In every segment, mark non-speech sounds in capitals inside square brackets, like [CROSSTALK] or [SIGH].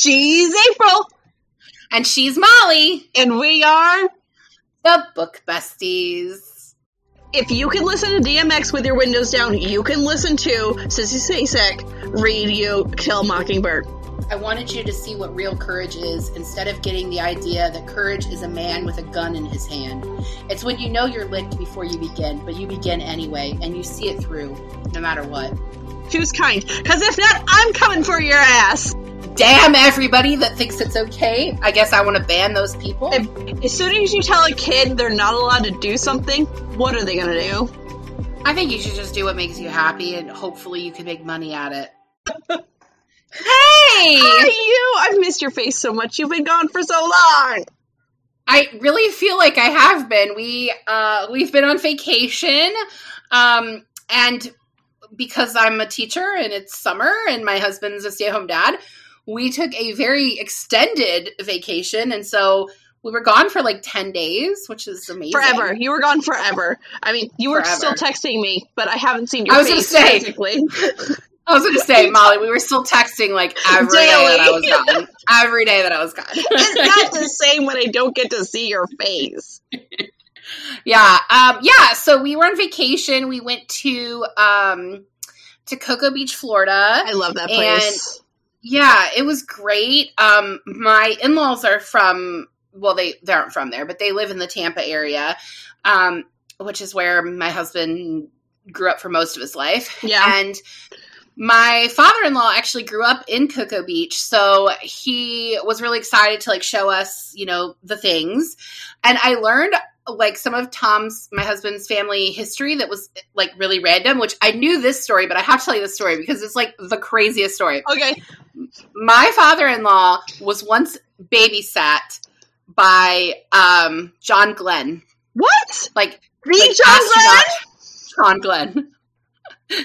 She's April. And she's Molly. And we are the Book Besties. If you can listen to DMX with your windows down, you can listen to Sissy Spacek read you Kill Mockingbird. I wanted you to see what real courage is instead of getting the idea that courage is a man with a gun in his hand. It's when you know you're licked before you begin, but you begin anyway, and you see it through, no matter what. Choose kind, because if not, I'm coming for your ass damn everybody that thinks it's okay. I guess I want to ban those people. If, as soon as you tell a kid they're not allowed to do something, what are they going to do? I think you should just do what makes you happy and hopefully you can make money at it. [LAUGHS] hey! How are you? I've missed your face so much. You've been gone for so long. I really feel like I have been. We uh we've been on vacation. Um and because I'm a teacher and it's summer and my husband's a stay-at-home dad, we took a very extended vacation. And so we were gone for like 10 days, which is amazing. Forever. You were gone forever. I mean, you were still texting me, but I haven't seen your I was face say, physically. [LAUGHS] I was going to say, Molly, we were still texting like every Daily. day that I was gone. every day that I was gone. [LAUGHS] it's not the [LAUGHS] same when I don't get to see your face. yeah. Um, yeah. So we were on vacation. We went to, um, to Cocoa Beach, Florida. I love that place. Yeah, it was great. Um, my in laws are from well, they they aren't from there, but they live in the Tampa area, um, which is where my husband grew up for most of his life. Yeah, and my father-in-law actually grew up in Cocoa Beach, so he was really excited to like show us, you know, the things. And I learned like some of Tom's, my husband's family history that was like really random, which I knew this story, but I have to tell you this story because it's like the craziest story. Okay. My father in law was once babysat by um, John Glenn. What? Like, the like John Glenn? John Glenn.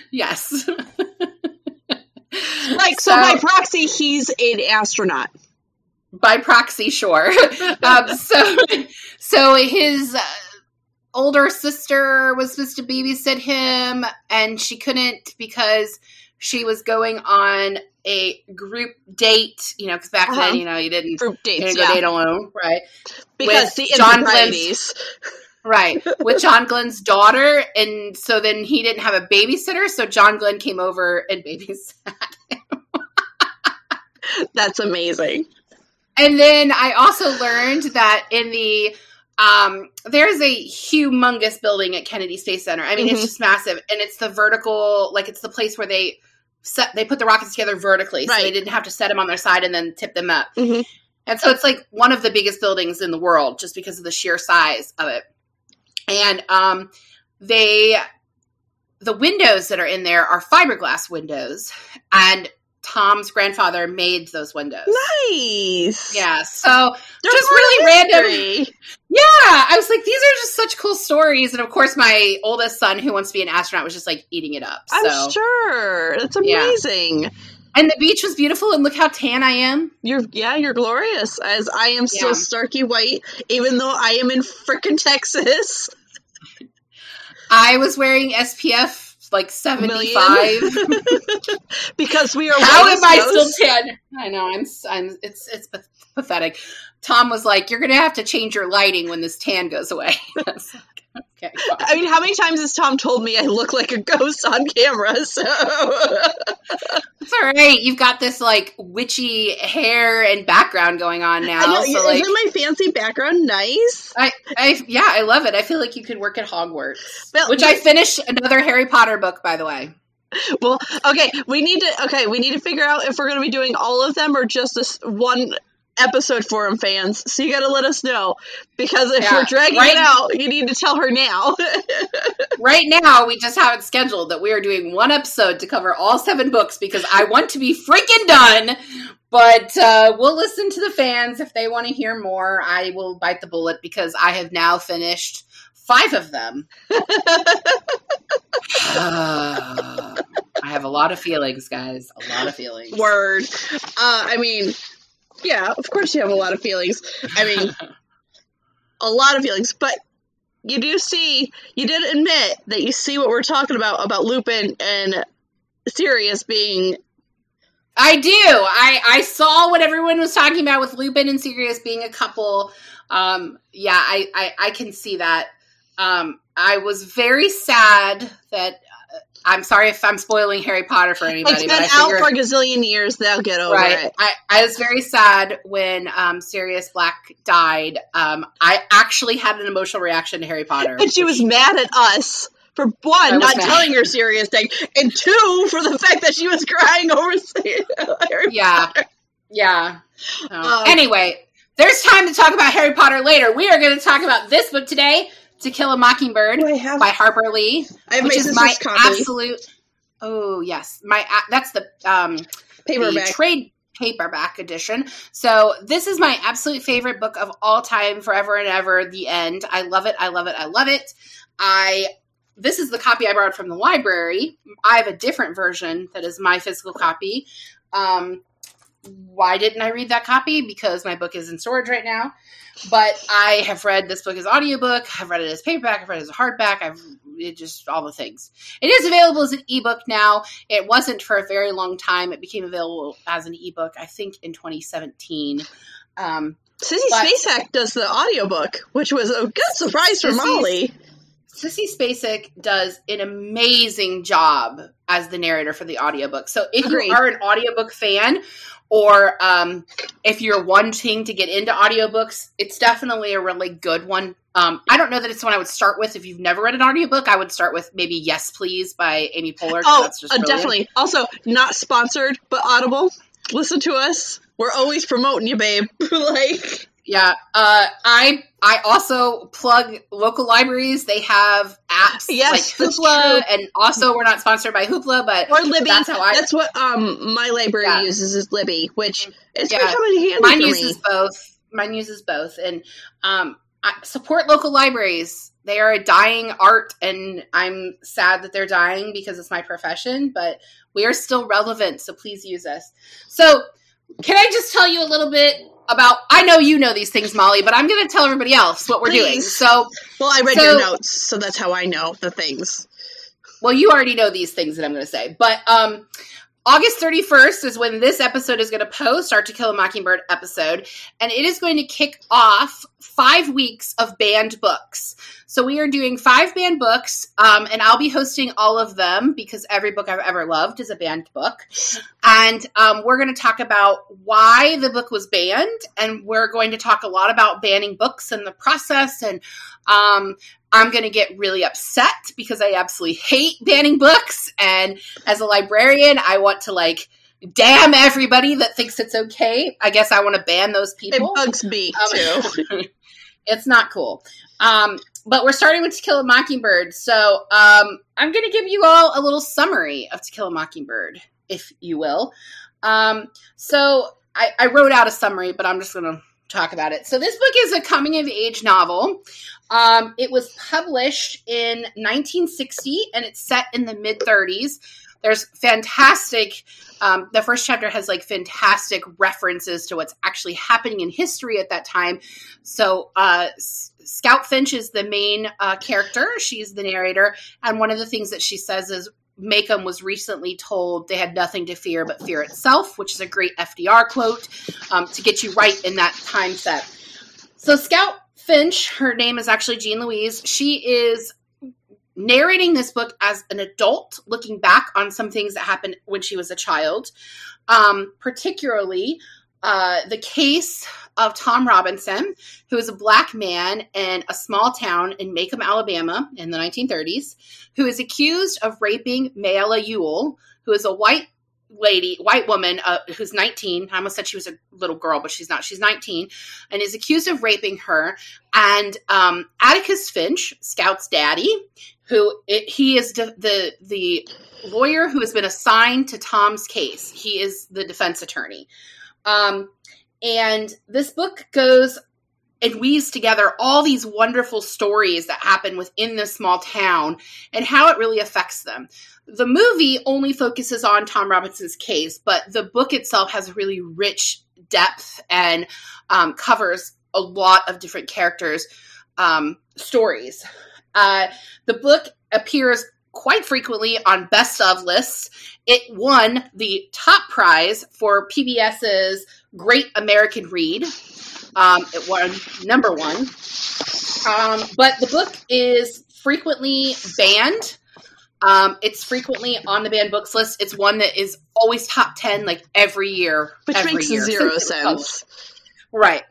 [LAUGHS] yes. like, so, so by proxy, he's an astronaut by proxy, sure. [LAUGHS] um, so, so his uh, older sister was supposed to babysit him, and she couldn't because she was going on a group date. You know, because back uh-huh. then, you know, you didn't group dates, you didn't yeah. go date alone, right? Because With the John Glenn's, right [LAUGHS] with John Glenn's daughter, and so then he didn't have a babysitter, so John Glenn came over and babysat him. That's amazing. And then I also learned that in the um, there's a humongous building at Kennedy Space Center. I mean, mm-hmm. it's just massive, and it's the vertical, like it's the place where they set they put the rockets together vertically, right. so they didn't have to set them on their side and then tip them up. Mm-hmm. And so it's like one of the biggest buildings in the world, just because of the sheer size of it. And um, they the windows that are in there are fiberglass windows, and Tom's grandfather made those windows. Nice. Yeah. So They're just really random. Yeah. I was like, these are just such cool stories. And of course, my oldest son, who wants to be an astronaut, was just like eating it up. So. I'm sure. That's amazing. Yeah. And the beach was beautiful, and look how tan I am. You're yeah, you're glorious. As I am still yeah. starky white, even though I am in frickin' Texas. [LAUGHS] I was wearing SPF like 75 [LAUGHS] because we are how am i still 10 i know i'm i'm it's it's pathetic. Tom was like you're gonna have to change your lighting when this tan goes away [LAUGHS] okay [LAUGHS] fine. i mean how many times has tom told me i look like a ghost on camera [LAUGHS] so? It's all right. You've got this like witchy hair and background going on now know, so isn't my fancy background nice? I i yeah i love it. I feel like you could work at hogwarts but, which i finished another harry potter book by the way. Well okay we need to okay we need to figure out if we're going to be doing all of them or just this one episode forum fans, so you got to let us know because if yeah, we're dragging right, it out, you need to tell her now. [LAUGHS] right now, we just have it scheduled that we are doing one episode to cover all seven books because I want to be freaking done. But uh, we'll listen to the fans if they want to hear more. I will bite the bullet because I have now finished five of them. [LAUGHS] [SIGHS] I have a lot of feelings, guys. A lot of feelings. Word. Uh, I mean, yeah, of course you have a lot of feelings. I mean, a lot of feelings, but you do see, you did admit that you see what we're talking about about Lupin and Sirius being I do. I I saw what everyone was talking about with Lupin and Sirius being a couple. Um, yeah, I, I I can see that. Um, I was very sad that I'm sorry if I'm spoiling Harry Potter for anybody. It's been out for a gazillion years. They'll get over right. it. I, I was very sad when um, Sirius Black died. Um, I actually had an emotional reaction to Harry Potter. [LAUGHS] And she was mad at us for one, not mad. telling her Sirius thing, and two, for the fact that she was crying over [LAUGHS] Harry yeah. Potter. Yeah. Um, anyway, there's time to talk about Harry Potter later. We are going to talk about this book today. To Kill a Mockingbird have, by Harper Lee, I have which is my copy. absolute. Oh yes, my that's the um paperback the trade paperback edition. So this is my absolute favorite book of all time, forever and ever. The end. I love it. I love it. I love it. I this is the copy I borrowed from the library. I have a different version that is my physical copy. Um, why didn't I read that copy? Because my book is in storage right now. But I have read this book as audiobook. I've read it as paperback. I've read it as a hardback. I've it just all the things. It is available as an ebook now. It wasn't for a very long time. It became available as an ebook, I think, in 2017. Um, Sissy Spacek does the audiobook, which was a good surprise for Molly. Sissy Spacek does an amazing job as the narrator for the audiobook. So if Agreed. you are an audiobook fan or um, if you're wanting to get into audiobooks, it's definitely a really good one. Um, I don't know that it's one I would start with if you've never read an audiobook. I would start with maybe Yes Please by Amy Poehler. Oh, uh, definitely. Also, not sponsored, but Audible. Listen to us. We're always promoting you, babe. [LAUGHS] like yeah. Uh, I I also plug local libraries. They have apps yes, like Hoopla, and also we're not sponsored by Hoopla, but or Libby. That's how I. That's what um my library yeah. uses is Libby, which is yeah. becoming handy Mine uses me. both. Mine uses both, and um I support local libraries. They are a dying art, and I'm sad that they're dying because it's my profession. But we are still relevant, so please use us. So, can I just tell you a little bit about I know you know these things, Molly, but I'm going to tell everybody else what we're Please. doing. So, well, I read so, your notes, so that's how I know the things. Well, you already know these things that I'm going to say, but um, August 31st is when this episode is going to post our To Kill a Mockingbird episode, and it is going to kick off five weeks of banned books. So we are doing five banned books, um, and I'll be hosting all of them because every book I've ever loved is a banned book. And um, we're going to talk about why the book was banned, and we're going to talk a lot about banning books and the process and um, I'm going to get really upset because I absolutely hate banning books. And as a librarian, I want to like damn everybody that thinks it's okay. I guess I want to ban those people. It bugs me [LAUGHS] um, too. [LAUGHS] it's not cool. Um, but we're starting with To Kill a Mockingbird. So um, I'm going to give you all a little summary of To Kill a Mockingbird, if you will. Um, so I, I wrote out a summary, but I'm just going to talk about it. So this book is a coming of age novel. Um, it was published in 1960 and it's set in the mid 30s. There's fantastic. Um, the first chapter has like fantastic references to what's actually happening in history at that time. So, uh, Scout Finch is the main uh, character. She's the narrator, and one of the things that she says is Maycomb was recently told they had nothing to fear but fear itself, which is a great FDR quote um, to get you right in that time set. So, Scout Finch, her name is actually Jean Louise. She is narrating this book as an adult, looking back on some things that happened when she was a child, um, particularly uh, the case of Tom Robinson, who is a black man in a small town in Maycomb, Alabama in the 1930s, who is accused of raping Mayella Ewell, who is a white lady, white woman uh, who's 19. I almost said she was a little girl, but she's not. She's 19 and is accused of raping her. And um, Atticus Finch, Scout's daddy, who it, he is de- the the lawyer who has been assigned to Tom's case. He is the defense attorney. Um, and this book goes and weaves together all these wonderful stories that happen within this small town and how it really affects them. The movie only focuses on Tom Robinson's case, but the book itself has really rich depth and um, covers a lot of different characters' um, stories. Uh, the book appears quite frequently on best of lists. It won the top prize for PBS's Great American Read. Um, it won number one. Um, but the book is frequently banned. Um, it's frequently on the banned books list. It's one that is always top 10 like every year. Which every makes year zero sense. Right.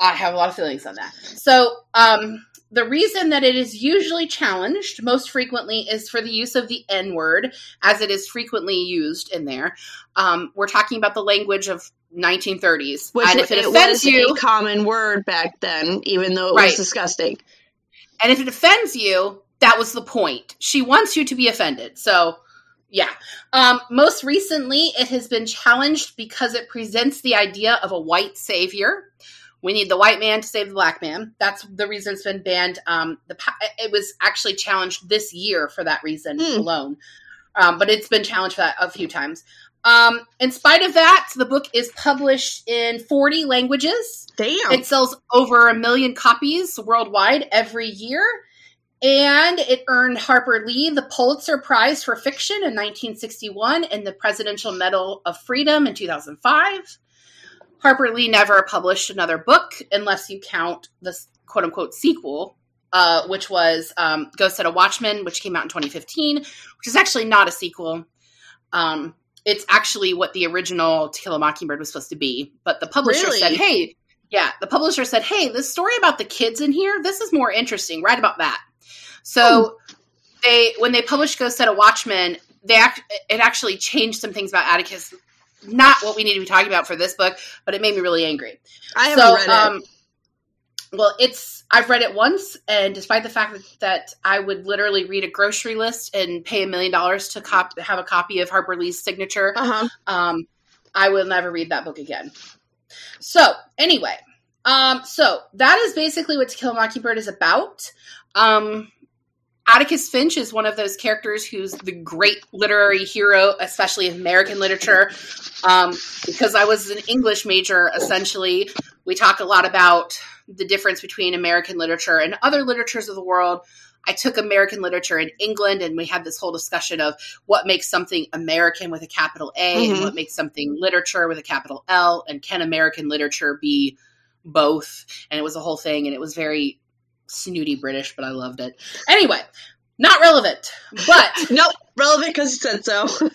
I have a lot of feelings on that. So, um, the reason that it is usually challenged most frequently is for the use of the N word, as it is frequently used in there. Um, we're talking about the language of 1930s, Which and if it, it offends was you, a common word back then, even though it Right. was disgusting. and if it offends you, that was the point. She wants you to be offended. So, yeah. Um, most recently, it has been challenged because it presents the idea of a white savior. We need the white man to save the black man. That's the reason it's been banned. Um, the it was actually challenged this year for that reason Hmm. alone, um, but it's been challenged for that a few times. Um, in spite of that, the book is published in 40 languages. Damn. It sells over a million copies worldwide every year. And it earned Harper Lee the Pulitzer Prize for Fiction in 1961 and the Presidential Medal of Freedom in 2005. Harper Lee never published another book unless you count the quote unquote sequel, uh, which was um, Go Set a Watchman, which came out in 2015, which is actually not a sequel. Um, it's actually what the original To Kill a Mockingbird was supposed to be. But the publisher Really? said, hey, yeah, the publisher said, hey, this story about the kids in here, this is more interesting. Write about that. So they, when they published Go Set a Watchman, they act, it actually changed some things about Atticus. Not what we need to be talking about for this book, but it made me really angry. I haven't So, read it. um, well, it's I've read it once, and despite the fact that, that I would literally read a grocery list and pay a million dollars to cop- have a copy of Harper Lee's signature, Uh huh. um, I will never read that book again. So anyway, um, so that is basically what To Kill a Mockingbird is about. Um, Atticus Finch is one of those characters who's the great literary hero, especially of American literature. Um, because I was an English major, essentially, we talk a lot about the difference between American literature and other literatures of the world. I took American literature in England, and we had this whole discussion of what makes something American with a capital A and Mhm. what makes something literature with a capital L, and can American literature be both? And it was a whole thing, and it was very snooty British, but I loved it. Anyway, not relevant, but [LAUGHS] Nope. Relevant because you said so. [LAUGHS]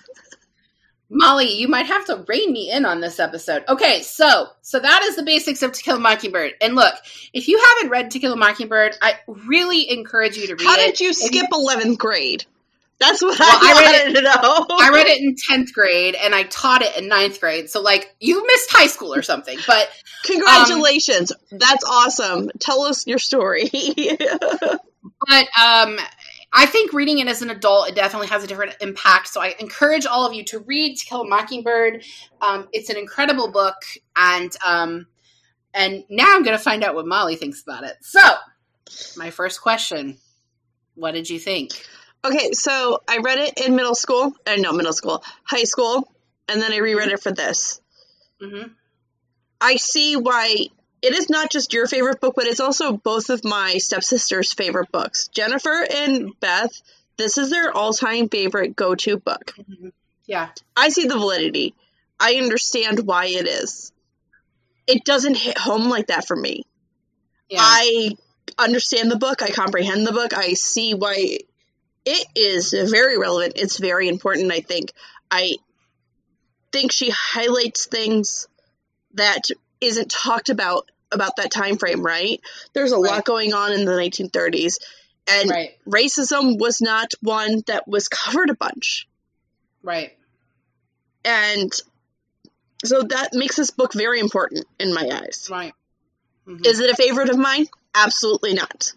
Molly, you might have to rein me in on this episode. Okay, so so that is the basics of To Kill a Mockingbird. And look, if you haven't read To Kill a Mockingbird, I really encourage you to read it. How did you If skip 11th grade? That's what Well, I I read wanted to know. I read it in tenth grade, and I taught it in ninth grade. So like, you missed high school or something. But Congratulations. That's awesome. Tell us your story. [LAUGHS] but um I think reading it as an adult, it definitely has a different impact. So I encourage all of you to read To Kill a Mockingbird. Um, it's an incredible book, and um, and now I'm going to find out what Molly thinks about it. So, my first question: What did you think? Okay, so I read it in middle school. Uh, no, middle school. High school. And then I reread it for this. hmm I see why it is not just your favorite book, but it's also both of my stepsisters' favorite books. Jennifer and Beth, this is their all time favorite go to book. Yeah, I see the validity. I understand why it is. It doesn't hit home like that for me. yeah, I understand the book, I comprehend the book, I see why it is very relevant. It's very important, I think. I think she highlights things that isn't talked about about that time frame, right? There's a Right. lot going on in the 1930s and right, racism was not one that was covered a bunch. right. And so that makes this book very important in my eyes. Right. Mhm. Is it a favorite of mine? Absolutely not.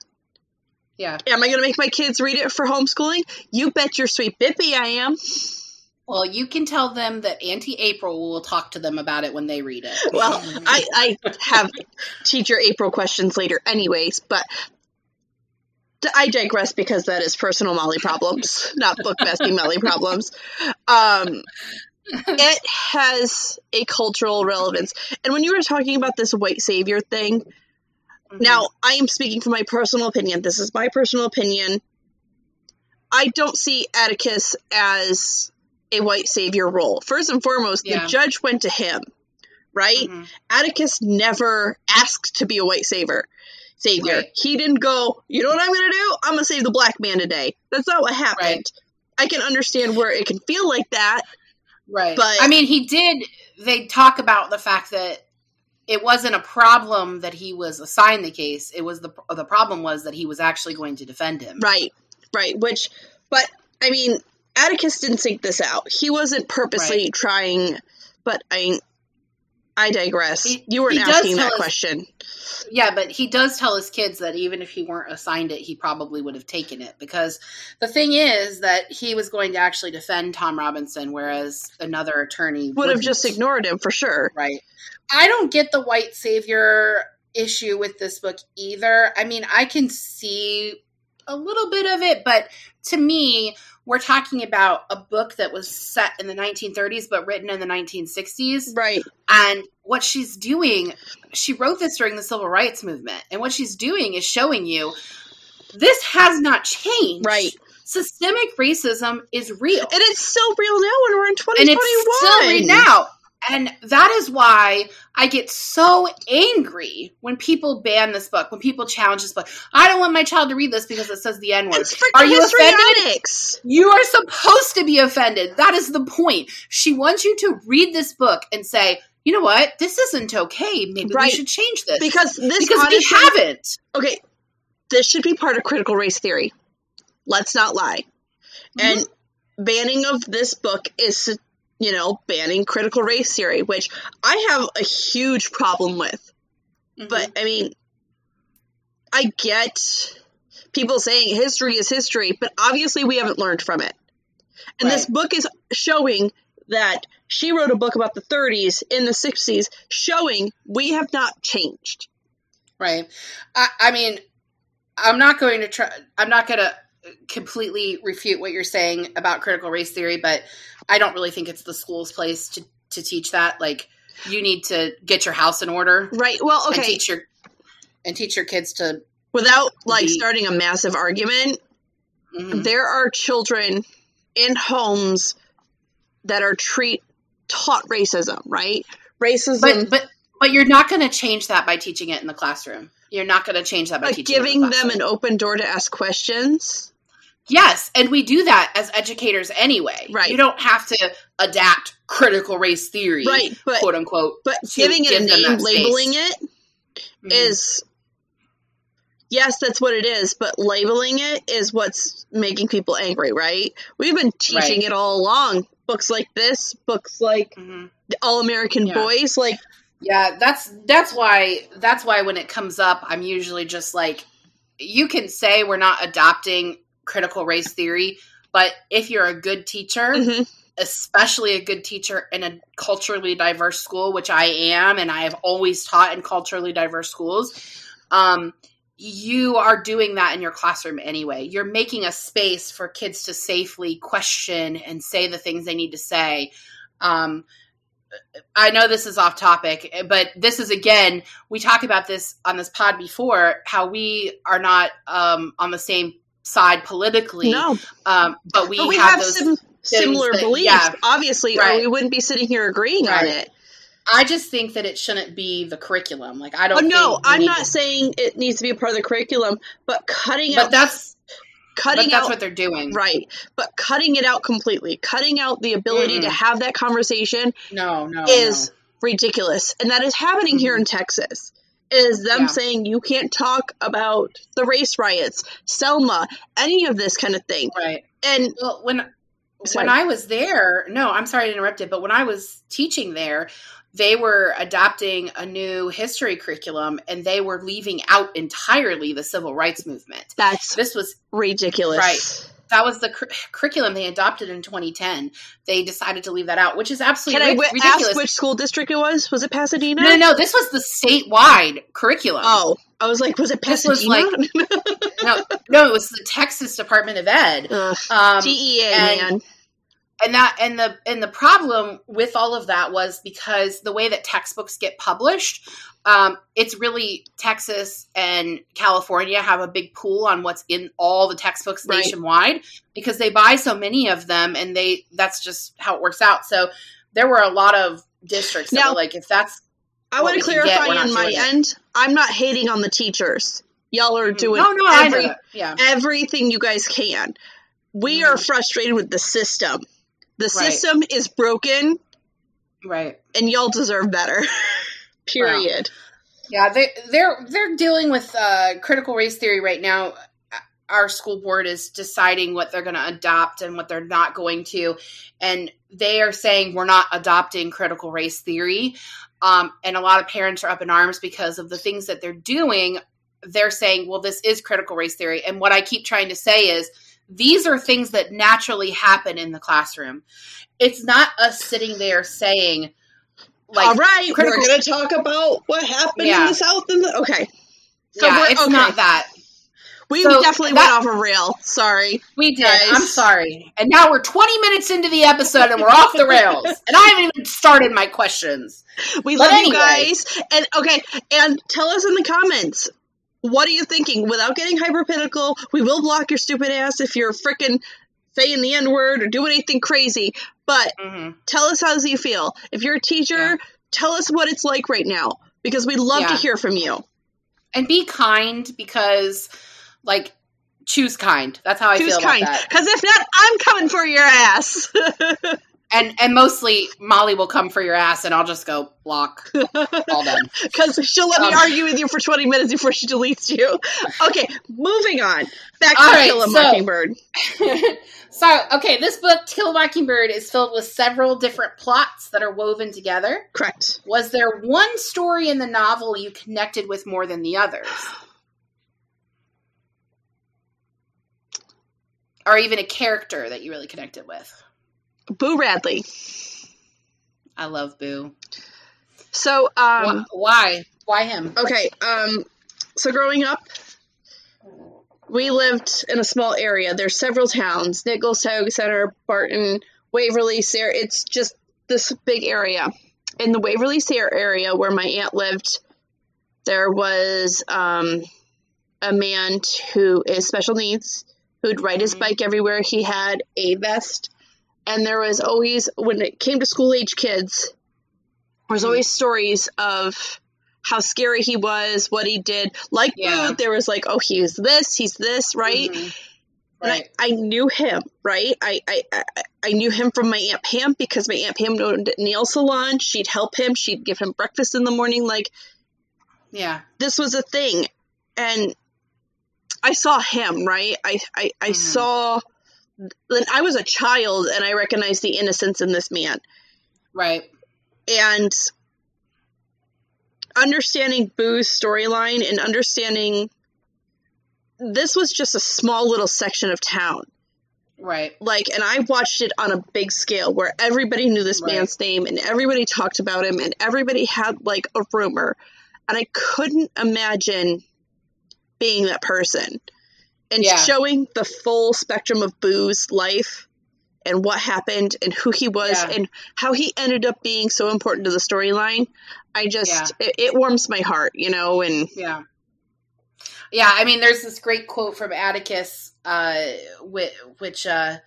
Yeah. Am I going to make my kids read it for homeschooling? You bet your sweet bippy I am. Well, you can tell them that Auntie April will talk to them about it when they read it. Well, I, I have teacher April questions later, anyways, but I digress because that is personal Molly problems, not book bestie Molly problems. Um, it has a cultural relevance. And when you were talking about this white savior thing, Mhm. Now, I am speaking from my personal opinion. This is my personal opinion. I don't see Atticus as a white savior role. First and foremost, yeah. the judge went to him, right? Mm-hmm. Atticus never asked to be a white savior. Savior. Right. He didn't go, you know what I'm going to do? I'm going to save the black man today. That's not what happened. Right. I can understand where it can feel like that. Right. But I mean, he did they talk about the fact that it wasn't a problem that he was assigned the case. It was the the problem was that he was actually going to defend him. Right. Right. Which but I mean, Atticus didn't think this out. He wasn't purposely right. trying, but I I digress. He, you weren't asking that question. Yeah, but he does tell his kids that even if he weren't assigned it, he probably would have taken it because the thing is that he was going to actually defend Tom Robinson, whereas another attorney would have just ignored him for sure. Right. I don't get the white savior issue with this book either. I mean, I can see a little bit of it, but to me, we're talking about a book that was set in the 1930s but written in the 1960s. Right. And what she's doing, she wrote this during the civil rights movement. And what she's doing is showing you this has not changed. Right. Systemic racism is real. And it's still real now when we're in 2021. And it's still real now. And that is why I get so angry when people ban this book, when people challenge this book. I don't want my child to read this because it says the N word. Are you offended? You are supposed to be offended. That is the point. She wants you to read this book and say, you know what? This isn't okay. Maybe right. we should change this. Because this because honestly, we haven't. Okay. This should be part of critical race theory. Let's not lie. Mm-hmm. And banning of this book is you know, banning critical race theory, which I have a huge problem with. Mm-hmm. But I mean, I get people saying history is history, but obviously we haven't learned from it. And right. this book is showing that she wrote a book about the 30s in the 60s, showing we have not changed. Right. I, I mean, I'm not going to try, I'm not going to completely refute what you're saying about critical race theory, but I don't really think it's the school's place to to teach that. Like you need to get your house in order. Right. Well, okay. And teach your and teach your kids to without like be, starting a massive argument. Mm-hmm. There are children in homes that are treat taught racism, right? Racism But but but you're not going to change that by teaching it in the classroom. You're not going to change that by giving the them an open door to ask questions. Yes, and we do that as educators anyway. Right. You don't have to adapt critical race theory, right? But, quote unquote. But giving it a name, labeling it, mm-hmm. is yes, that's what it is. But labeling it is what's making people angry, right? We've been teaching right. it all along. Books like this, books like mm-hmm. All American yeah. Boys, like yeah, that's that's why that's why when it comes up, I'm usually just like, you can say we're not adopting critical race theory, but if you're a good teacher, mm-hmm. especially a good teacher in a culturally diverse school, which I am, and I have always taught in culturally diverse schools, um, you are doing that in your classroom anyway. You're making a space for kids to safely question and say the things they need to say. Um, I know this is off topic, but this is again, we talk about this on this pod before how we are not um, on the same side politically. No. Um, but we, but we have, have some similar that, beliefs, yeah, obviously, right. or we wouldn't be sitting here agreeing right. on it. I just think that it shouldn't be the curriculum. Like I don't. Oh, no, I'm not to... saying it needs to be a part of the curriculum, but cutting but out. that's cutting but that's out, what they're doing, right? But cutting it out completely, cutting out the ability mm. to have that conversation. No, no, is no. ridiculous, and that is happening mm-hmm. here in Texas is them yeah. saying you can't talk about the race riots, Selma, any of this kind of thing. Right. And well, when sorry. when I was there, no, I'm sorry to interrupt it, but when I was teaching there, they were adopting a new history curriculum and they were leaving out entirely the civil rights movement. That's this was ridiculous. Right that was the curriculum they adopted in 2010. They decided to leave that out, which is absolutely Can I w- ridiculous. ask which school district it was? Was it Pasadena? No, no, no, this was the statewide curriculum. Oh, I was like, was it Pasadena? This was like, [LAUGHS] no, no, it was the Texas Department of Ed. Um, DEA, man. And that and the and the problem with all of that was because the way that textbooks get published um, it's really texas and california have a big pool on what's in all the textbooks right. nationwide because they buy so many of them and they that's just how it works out so there were a lot of districts now, like if that's i want to clarify on my end it. i'm not hating on the teachers y'all are mm-hmm. doing no, no, every, yeah. everything you guys can we mm. are frustrated with the system the right. system is broken. Right. And y'all deserve better. [LAUGHS] Period. Wow. Yeah, they they're they're dealing with uh, critical race theory right now. Our school board is deciding what they're going to adopt and what they're not going to, and they are saying we're not adopting critical race theory. Um, and a lot of parents are up in arms because of the things that they're doing. They're saying, well, this is critical race theory. And what I keep trying to say is, these are things that naturally happen in the classroom. It's not us sitting there saying, like, all right, critical- we're going to talk about what happened yeah. in the South. And the okay, so yeah, it's okay. not that. We so definitely that, went off a rail. Sorry. We did. Guys. I'm sorry. And now we're 20 minutes into the episode and we're off the rails. [LAUGHS] And I haven't even started my questions. We but love anyway. you guys. And okay, and tell us in the comments what are you thinking? Without getting hypercritical, we will block your stupid ass if you're freaking saying the N word or doing anything crazy. But mm-hmm. tell us how you feel. If you're a teacher, yeah. tell us what it's like right now because we'd love yeah. to hear from you. And be kind because, like, choose kind. That's how I choose feel kind. Because if not, I'm coming for your ass. [LAUGHS] and and mostly Molly will come for your ass, and I'll just go block. All done. [LAUGHS] Because she'll let um, me argue with you for twenty minutes before she deletes you. Okay, moving on. Back to right, Kill a so, Mockingbird. [LAUGHS] so, okay, this book, Kill a Mockingbird, is filled with several different plots that are woven together. Correct. Was there one story in the novel you connected with more than the others? or even a character that you really connected with? Boo Radley. I love Boo. So, um, why? Why him? Okay, um, so growing up, we lived in a small area. There's several towns: Nichols, Tioga Center, Barton, Waverly, Sayre. It's just this big area. In the Waverly Sayre area where my aunt lived, there was um, a man who is special needs who'd ride his mm-hmm. bike everywhere. He had a vest and there was always when it came to school age kids there was always stories of how scary he was what he did like yeah. there was like oh he's this he's this right mm-hmm. Right. I, I knew him, right? I, I, I knew him from my Aunt Pam because my Aunt Pam owned a nail salon. She'd help him. She'd give him breakfast in the morning. Like, yeah, this was a thing. And I saw him, right? I, I, I mm-hmm. saw I was a child and I recognized the innocence in this man. Right. And understanding Boo's storyline and understanding this was just a small little section of town. Right. Like, and I watched it on a big scale where everybody knew this right. man's name and everybody talked about him and everybody had like a rumor. And I couldn't imagine being that person and yeah. showing the full spectrum of Boo's life and what happened and who he was yeah. and how he ended up being so important to the storyline. I just yeah. it, it, warms my heart, you know, and yeah. Yeah, I mean there's this great quote from Atticus uh which, which uh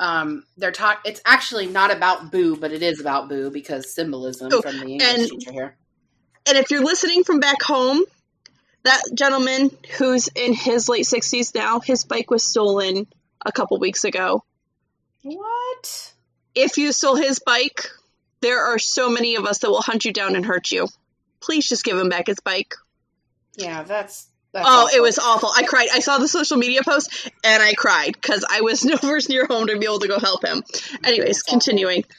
um they're talk it's actually not about Boo, but it is about Boo because symbolism oh, from the English and, teacher here. And if you're listening from back home, that gentleman who's in his late 60s now, his bike was stolen a couple weeks ago. What? If you stole his bike, there are so many of us that will hunt you down and hurt you. Please just give him back his bike. Yeah, that's. that's oh, awful. it was awful. I cried. I saw the social media post and I cried because I was [LAUGHS] nowhere near home to be able to go help him. Anyways, that's continuing. Awful.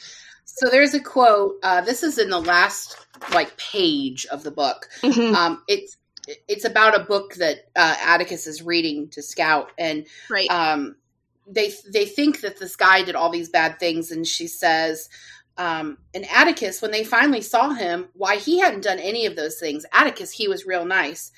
So there's a quote. Uh, this is in the last like page of the book. Mm-hmm. Um, it's it's about a book that uh, Atticus is reading to Scout, and right. um, they they think that this guy did all these bad things, and she says, um, and Atticus, when they finally saw him, why he hadn't done any of those things. Atticus, he was real nice.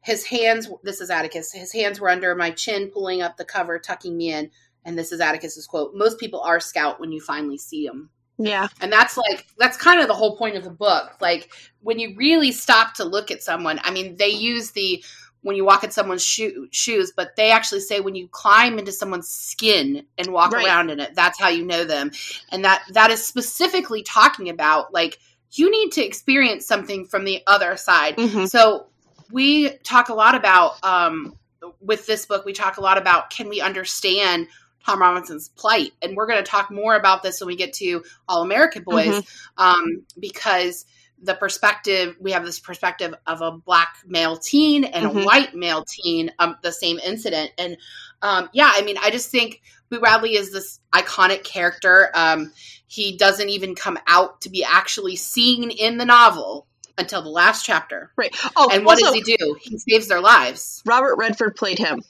His hands, this is Atticus. His hands were under my chin, pulling up the cover, tucking me in. and this is Atticus's quote, most people are scout when you finally see them. Yeah. And that's like that's kind of the whole point of the book. Like when you really stop to look at someone, I mean, they use the when you walk in someone's shoe, shoes, but they actually say when you climb into someone's skin and walk right. around in it, that's how you know them. And that that is specifically talking about like you need to experience something from the other side. Mm-hmm. So we talk a lot about um, with this book. We talk a lot about can we understand Tom Robinson's plight, and we're going to talk more about this when we get to All American Boys, mm-hmm. um, because the perspective we have this perspective of a black male teen and mm-hmm. a white male teen, um, the same incident, and um, yeah, I mean, I just think Boo Radley is this iconic character. Um, he doesn't even come out to be actually seen in the novel until the last chapter. Right. Oh, and what also, does he do? He saves their lives. Robert Redford played him.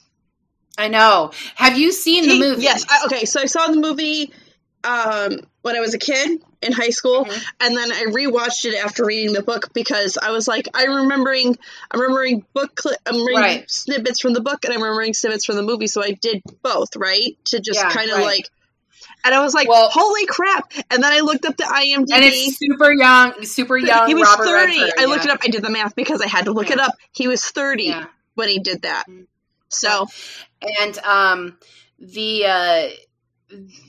I know. Have you seen he, the movie? Yes. okay, so I saw the movie um, when I was a kid in high school, mm-hmm. and then I rewatched it after reading the book because I was like, I'm remembering, I'm remembering book, cli- I'm reading right. snippets from the book, and I'm remembering snippets from the movie. So I did both, right, to just yeah, kind of right. like. And I was like, well, "Holy crap!" And then I looked up the IMDb, and it's super young, super young. He was Robert thirty. Redford, I yeah. looked it up. I did the math because I had to look yeah. it up. He was thirty when he did that. Mm-hmm. So, and um, the uh,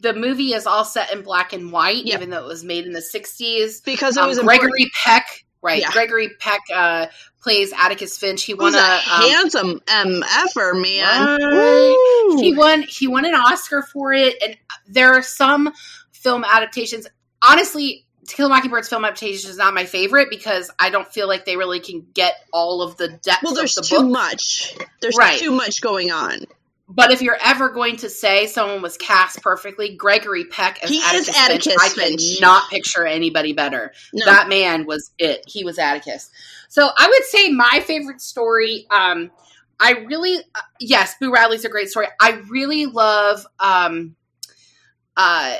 the movie is all set in black and white, yep. even though it was made in the '60s. Because it um, was um, Gregory Peck, right? Yeah. Gregory Peck uh, plays Atticus Finch. He won Who's a, a um, handsome mf'er man. He won. He won an Oscar for it, and there are some film adaptations. Honestly, to Kill a Mockingbird's film adaptation is not my favorite because I don't feel like they really can get all of the depth. Well, there's the too book. much. There's right. too much going on. But if you're ever going to say someone was cast perfectly, Gregory Peck as he Atticus, is Atticus Finch, Finch. I cannot picture anybody better. No. That man was it. He was Atticus. So I would say my favorite story. Um, I really, uh, yes, Boo Radley's a great story. I really love. Um, uh,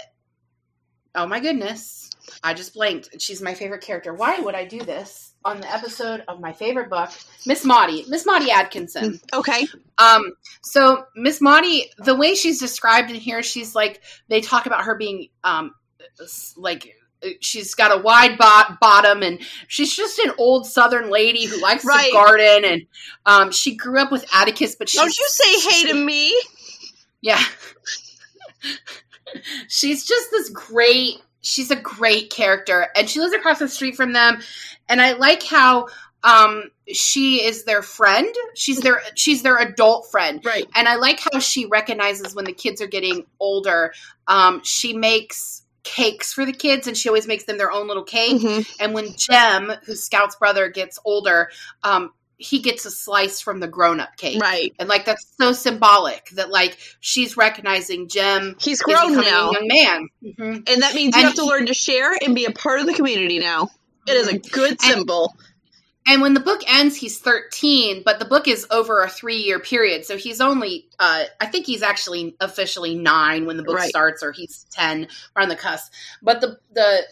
oh my goodness I just blanked. She's my favorite character. Why would I do this on the episode of my favorite book, Miss Maudie, Miss Maudie Atkinson? Mm, okay. Um. So Miss Maudie, the way she's described in here, she's like they talk about her being um like she's got a wide bot- bottom and she's just an old southern lady who likes right. to garden and um, she grew up with atticus but she don't you say hey to me yeah [LAUGHS] she's just this great she's a great character and she lives across the street from them and i like how um she is their friend. She's their [LAUGHS] she's their adult friend. Right. And i like how she recognizes when the kids are getting older. Um she makes cakes for the kids and she always makes them their own little cake. Mm-hmm. and when jem who's scout's brother gets older um he gets a slice from the grown up cake. Right. And like that's so symbolic that like she's recognizing Jem. He's grown now. a young man. Mm-hmm. And that means you and have to learn to share and be a part of the community now. It is a good symbol. And when the book ends, he's 13, but the book is over a three year period. So he's only, uh, I think he's actually officially nine when the book right. starts, or he's 10 or on the cusp. But the, the,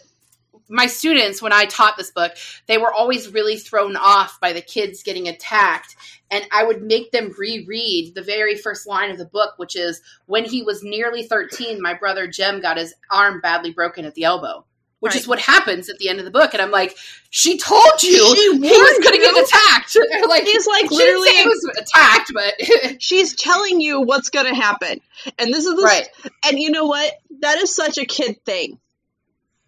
my students when I taught this book, they were always really thrown off by the kids getting attacked, and I would make them reread the very first line of the book, which is when he was nearly 13, my brother Jem got his arm badly broken at the elbow. Which right. is what happens at the end of the book, and I'm like, "She told you she he was going to get attacked." [LAUGHS] [LAUGHS] like he's like literally was attacked, but [LAUGHS] she's telling you what's going to happen, and this is the, right. And you know what? That is such a kid thing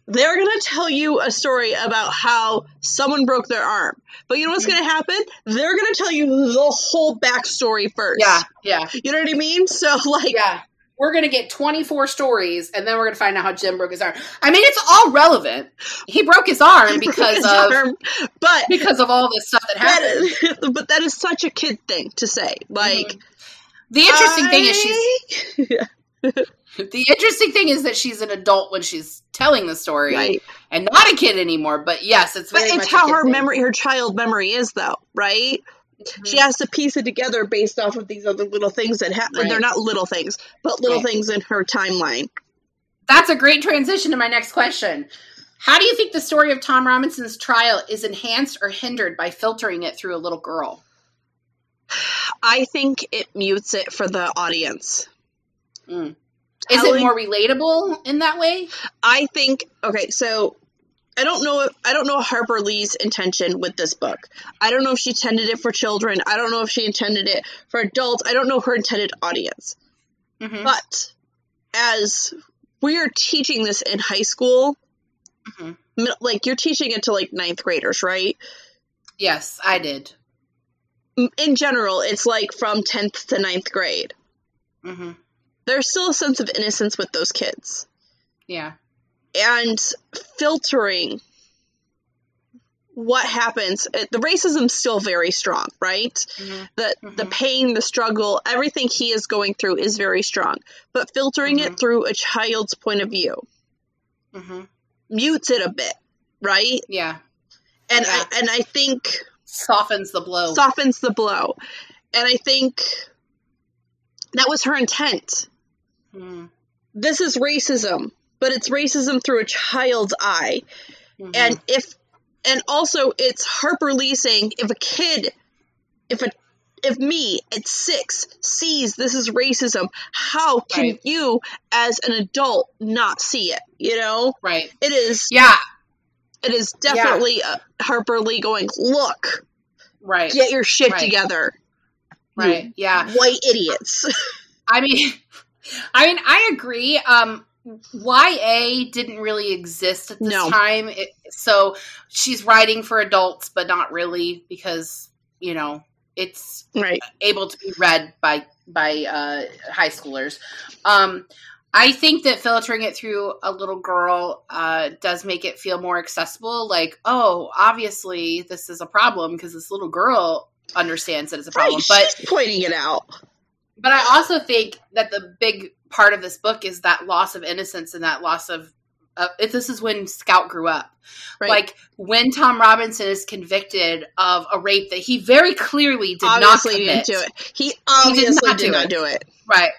they're going to tell you a story about how someone broke their arm. But you know what's going to happen? They're going to tell you the whole backstory first. Yeah, yeah. You know what I mean? So, like, yeah. We're going to get 24 stories and then we're going to find out how Jem broke his arm. I mean, it's all relevant. He broke his arm [LAUGHS] because his of arm, but because of all this stuff that happened. That is, [LAUGHS] but that is such a kid thing to say. Like, mm-hmm. the interesting I... thing is she's yeah. [LAUGHS] the interesting thing is that she's an adult when she's telling the story right. and not a kid anymore. But yes, it's but it's how her thing. memory, her child memory is, though, right? Mm-hmm. She has to piece it together based off of these other little things that happen. Right. They're not little things, but little right. things in her timeline. That's a great transition to my next question. How do you think the story of Tom Robinson's trial is enhanced or hindered by filtering it through a little girl? I think it mutes it for the audience. Mm. Is it more relatable in that way? I think okay, so I don't know I don't know Harper Lee's intention with this book. I don't know if she intended it for children. I don't know if she intended it for adults. I don't know her intended audience. Mm-hmm. But as we are teaching this in high school, mm-hmm. like you're teaching it to like ninth graders, right? Yes, I did. In general, it's like from 10th to ninth grade. Mm-hmm. There's still a sense of innocence with those kids. Yeah. And filtering what happens the racism's still very strong right mm-hmm. the mm-hmm. the pain the struggle everything he is going through is very strong but filtering mm-hmm. it through a child's point of view mm-hmm. mutes it a bit right yeah and yeah. i and i think softens the blow softens the blow and i think that was her intent mm. this is racism but it's racism through a child's eye mm-hmm. and if and also it's Harper Lee saying if a kid, if a if me at six sees this is racism, how can right. you as an adult not see it? You know, right? It is, yeah. It is definitely yeah. Harper Lee going, look, right? Get your shit right. together, right? Yeah, white idiots. [LAUGHS] I mean, I mean, I agree. Um, YA didn't really exist at this no. time. It, so she's writing for adults, but not really because, you know, it's right. able to be read by by uh, high schoolers. Um, I think that filtering it through a little girl uh, does make it feel more accessible. Like, oh, obviously this is a problem because this little girl understands that it's a problem. Right, but pointing it out. But I also think that the big part of this book is that loss of innocence and that loss of uh, if this is when Scout grew up. Right. Like when Tom Robinson is convicted of a rape that he very clearly did obviously not commit. Didn't do it. He obviously he did, not, did do, not it. do it. Right.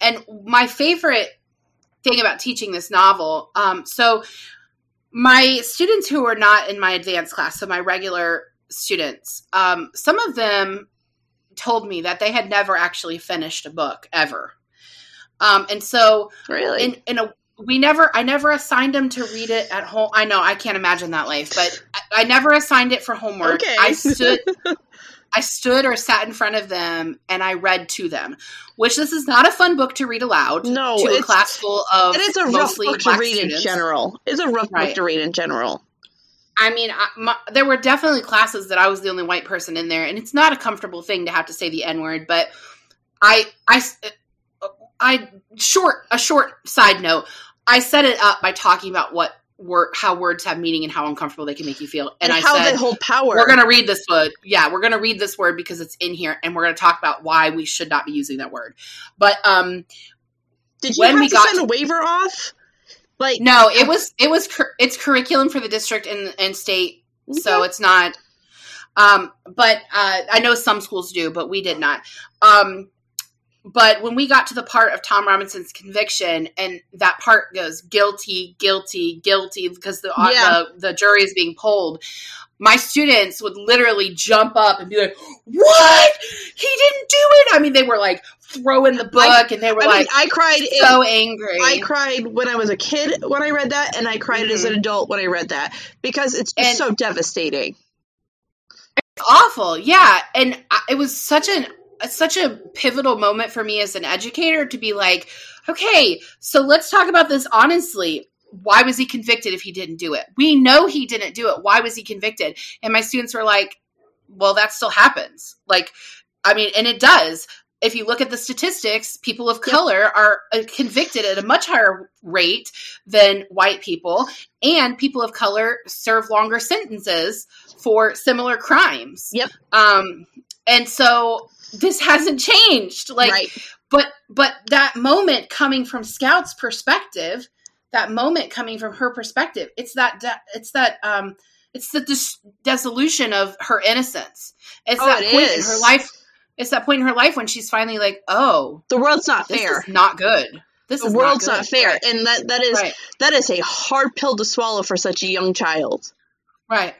And my favorite thing about teaching this novel, um, so my students who are not in my advanced class, so my regular students, um, some of them told me that they had never actually finished a book ever. Um, and so, really, in, in a we never i never assigned them to read it at home i know i can't imagine that life but i, I never assigned it for homework okay. i [LAUGHS] stood i stood or sat in front of them and i read to them which this is not a fun book to read aloud no to a class full of it is a rough book to read students. in general it's a rough right. book to read in general I mean, I, my, there were definitely classes that I was the only white person in there, and it's not a comfortable thing to have to say the N word. But I, I, I short a short side note. I set it up by talking about what word, how words have meaning and how uncomfortable they can make you feel, and, and I how said, they hold power. We're going to read this word. Yeah, we're going to read this word because it's in here, and we're going to talk about why we should not be using that word. But um, did you have to send to, a waiver off? Like no, it was it was it's curriculum for the district and, and state, okay. so it's not. Um, but uh, I know some schools do, but we did not. Um, but when we got to the part of Tom Robinson's conviction, and that part goes guilty, guilty, guilty, because the yeah. the, the jury is being polled, my students would literally jump up and be like, "What? He didn't do it!" I mean, they were like throwing the book, I, and they were I like, mean, "I cried so in, angry." I cried when I was a kid when I read that, and I cried mm-hmm. as an mm-hmm. adult when I read that because it's just and, so devastating. It's awful, yeah, and it was such an such a pivotal moment for me as an educator to be like, okay, so let's talk about this honestly. Why was he convicted if he didn't do it? We know he didn't do it. Why was he convicted? And my students were like, well, that still happens. Like, I mean, and it does. If you look at the statistics, people of color are uh, convicted at a much higher rate than white people, and people of color serve longer sentences for similar crimes. Yep. Um, and so this hasn't changed like right. but but that moment coming from scout's perspective that moment coming from her perspective it's that it's that um it's the dis- dissolution of her innocence it's oh, that it point is. in her life it's that point in her life when she's finally like oh the world's not fair not good this is the world's not, not fair right. and that that is right. that is a hard pill to swallow for such a young child right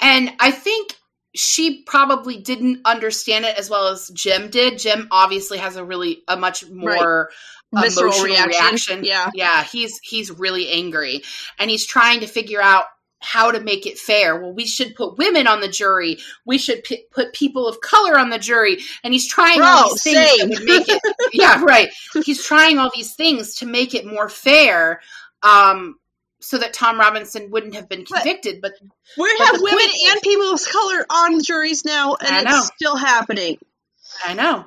and i think she probably didn't understand it as well as Jem did. Jem obviously has a really a much more Visceral emotional reaction. reaction. Yeah. Yeah, he's he's really angry and he's trying to figure out how to make it fair. Well, we should put women on the jury. We should p- put people of color on the jury. And he's trying Bro, all these things same. that would make it. [LAUGHS] yeah, right. He's trying all these things to make it more fair. Um, so that Tom Robinson wouldn't have been convicted. But, but we have women and people of color on juries now, and it's still happening. I know.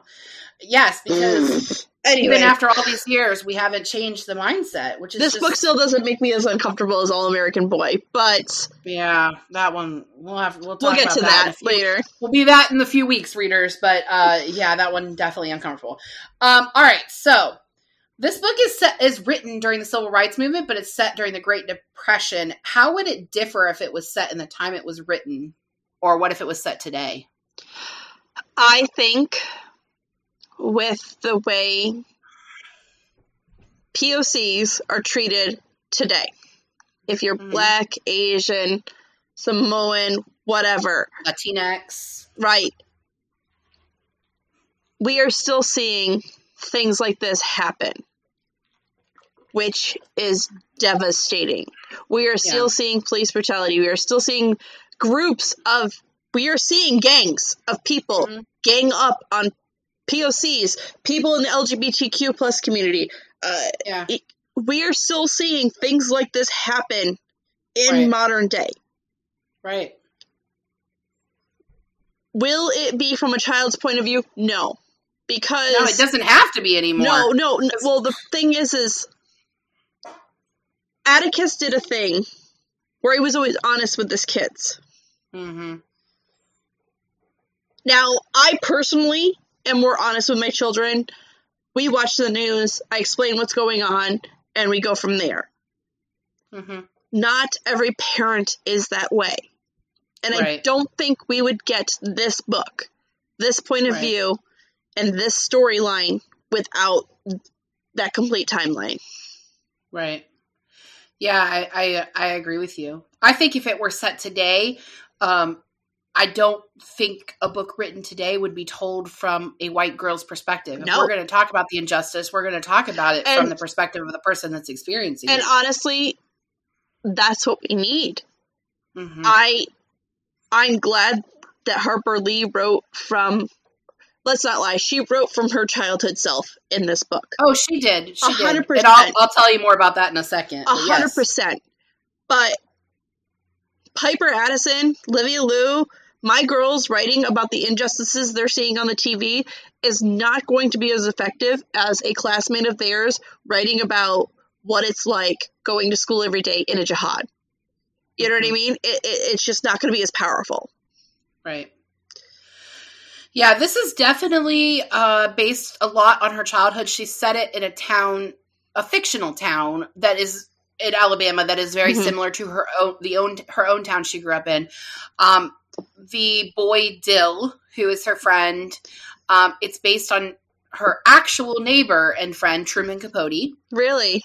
Yes, because [LAUGHS] anyway. even after all these years, we haven't changed the mindset. Which is this just, book still doesn't make me as uncomfortable as All American Boy, but yeah, that one we'll have we'll, we'll get to that, that few, later. We'll be that in a few weeks, readers. But uh, yeah, that one definitely uncomfortable. Um, all right, so this book is set is written during the civil rights movement, but it's set during the Great Depression. How would it differ if it was set in the time it was written, or what if it was set today? I think with the way POCs are treated today. If you're mm-hmm. black, Asian, Samoan, whatever, Latinx, right? We are still seeing things like this happen, which is devastating. We are still yeah. seeing police brutality. We are still seeing groups of, we are seeing gangs of people mm-hmm. gang up on POCs, people in the LGBTQ plus community. Uh, yeah. It, we are still seeing things like this happen in right. modern day. Right. Will it be from a child's point of view? No. Because No, it doesn't have to be anymore. No, no. Well, the thing is is Atticus did a thing where he was always honest with his kids. hmm Now, I personally am more honest with my children. We watch the news, I explain what's going on, and we go from there. Mm-hmm. Not every parent is that way. And right. I don't think we would get this book, this point of right. view, and this storyline without that complete timeline. Right. Yeah, I, I, I agree with you. I think if it were set today, um, I don't think a book written today would be told from a white girl's perspective. No. If we're going to talk about the injustice, we're going to talk about it and, from the perspective of the person that's experiencing and it. And honestly, that's what we need. Mm-hmm. I I'm glad that Harper Lee wrote from let's not lie, she wrote from her childhood self in this book. Oh, she did. She 100%. did. And I'll, I'll tell you more about that in a second. A hundred percent. But Piper Addison, Livia Liu, my girls writing about the injustices they're seeing on the TV is not going to be as effective as a classmate of theirs writing about what it's like going to school every day in a jihad. You know what I mm-hmm. mean? It, it, it's just not going to be as powerful. Right. Yeah, this is definitely uh, based a lot on her childhood. She set it in a town, a fictional town that is in Alabama that is very mm-hmm. similar to her own the own her own town she grew up in. Um, the boy Dill, who is her friend. Um, it's based on her actual neighbor and friend Truman Capote. Really?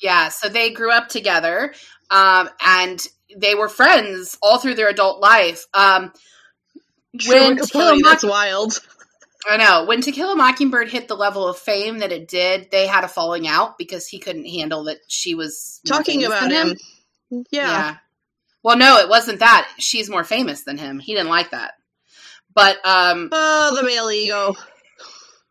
Yeah. So they grew up together, um, and they were friends all through their adult life. Um, Truman Capote, that's wild. I know. When To Kill a Mockingbird hit the level of fame that it did, they had a falling out because he couldn't handle that she was talking about him. him. Yeah. yeah. Well, no, it wasn't that. She's more famous than him. He didn't like that. But um Oh, the male ego.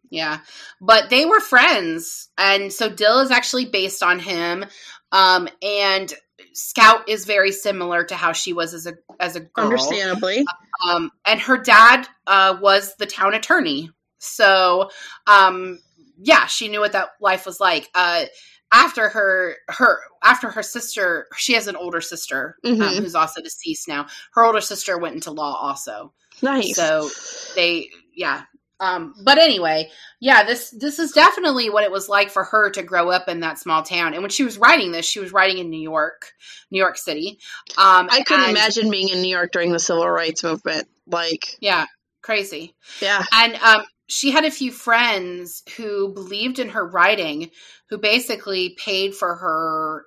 Yeah. But they were friends. And so Dill is actually based on him. Um and Scout is very similar to how she was as a as a girl. Understandably. Um and her dad uh was the town attorney. So um yeah, she knew what that life was like. Uh after her her after her sister she has an older sister um, mm-hmm. um, who's also deceased now her older sister went into law also nice so they yeah um but anyway yeah this this is definitely what it was like for her to grow up in that small town. And when she was writing this she was writing in new york new york city. Um i couldn't and, imagine being in new york during the civil rights movement like yeah crazy. Yeah. And um she had a few friends who believed in her writing who basically paid for her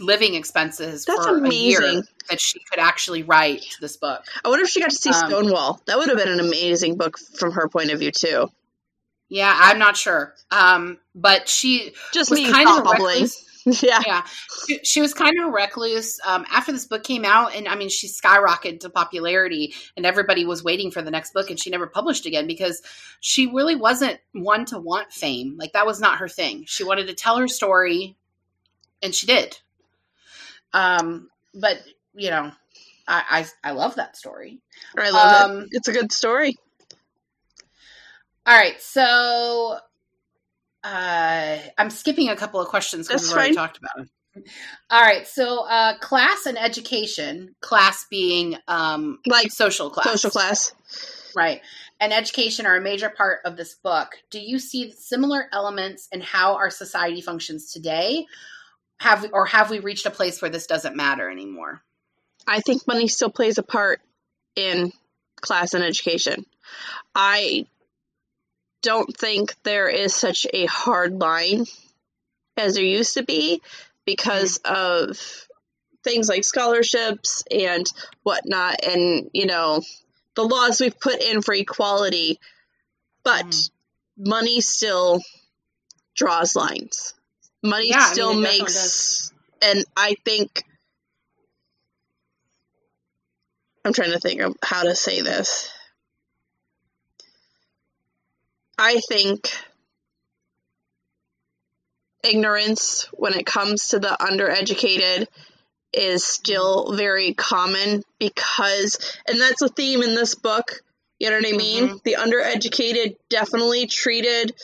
living expenses That's for amazing. a year that she could actually write this book. I wonder if she got to see um, Stonewall. That would have been an amazing book from her point of view too. Yeah, I'm not sure. Um, but she just was kind of recluse. [LAUGHS] yeah, yeah. She, she, was kind of a recluse um, after this book came out, and I mean, she skyrocketed to popularity, and everybody was waiting for the next book, and she never published again because she really wasn't one to want fame. Like that was not her thing. She wanted to tell her story, and she did. Um, but you know, I I, I love that story. I love um, it. It's a good story. All right, so uh, I'm skipping a couple of questions because we've already talked about them. All right, so uh, class and education, class being um, like social class, social class, right, and education are a major part of this book. Do you see similar elements in how our society functions today? Have or have we reached a place where this doesn't matter anymore? I think money still plays a part in class and education. I don't think there is such a hard line as there used to be because mm-hmm. of things like scholarships and whatnot, and you know the laws we've put in for equality, but mm-hmm. money still draws lines. Money yeah, still I mean, makes, and I think I'm trying to think of how to say this. I think ignorance when it comes to the undereducated is still very common because and that's a theme in this book you know what i mean mm-hmm. the undereducated definitely treated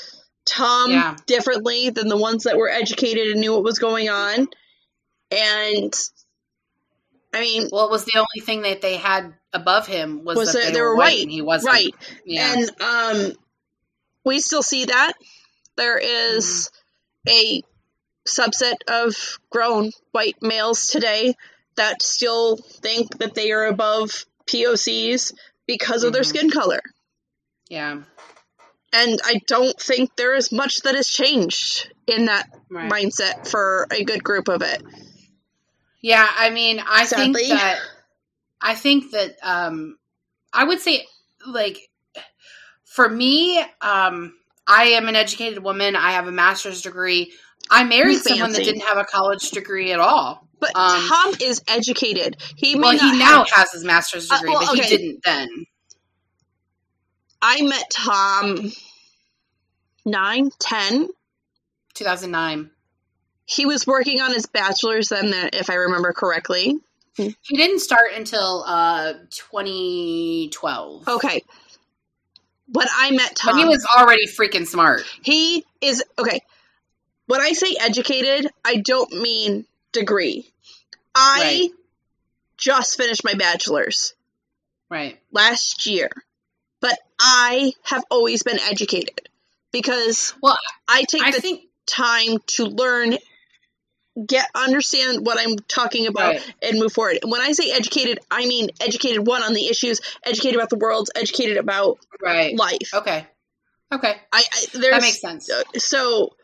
tom yeah. differently than the ones that were educated and knew what was going on and i mean well it was the only thing that they had above him was, was that, they, they, were, white, and he wasn't right yeah. and um we still see that. There is mm-hmm. a subset of grown white males today that still think that they are above POCs because mm-hmm. of their mm-hmm. skin color. Yeah. And I don't think there is much that has changed in that right. mindset for a good group of it. Yeah, I mean, I Sadly. think that I think that um I would say like for me, um, I am an educated woman. I have a master's degree. I married someone that didn't have a college degree at all. But um, Tom is educated. He well, he now has his master's uh, degree, uh, well, but okay. he didn't then. I met Tom nine, ten, two thousand nine. He was working on his bachelor's then, if I remember correctly. He didn't start until uh, 2012. Okay when I met Tom, but he was already freaking smart. He is okay. When I say educated, I don't mean degree. I right. just finished my bachelor's. Right. Last year. But I have always been educated because well, I take I the think- time to learn get understand what I'm talking about right. and move forward. And when I say educated, I mean educated one on the issues, educated about the world, educated about right. life. Okay. Okay. I, I that makes sense. Uh, so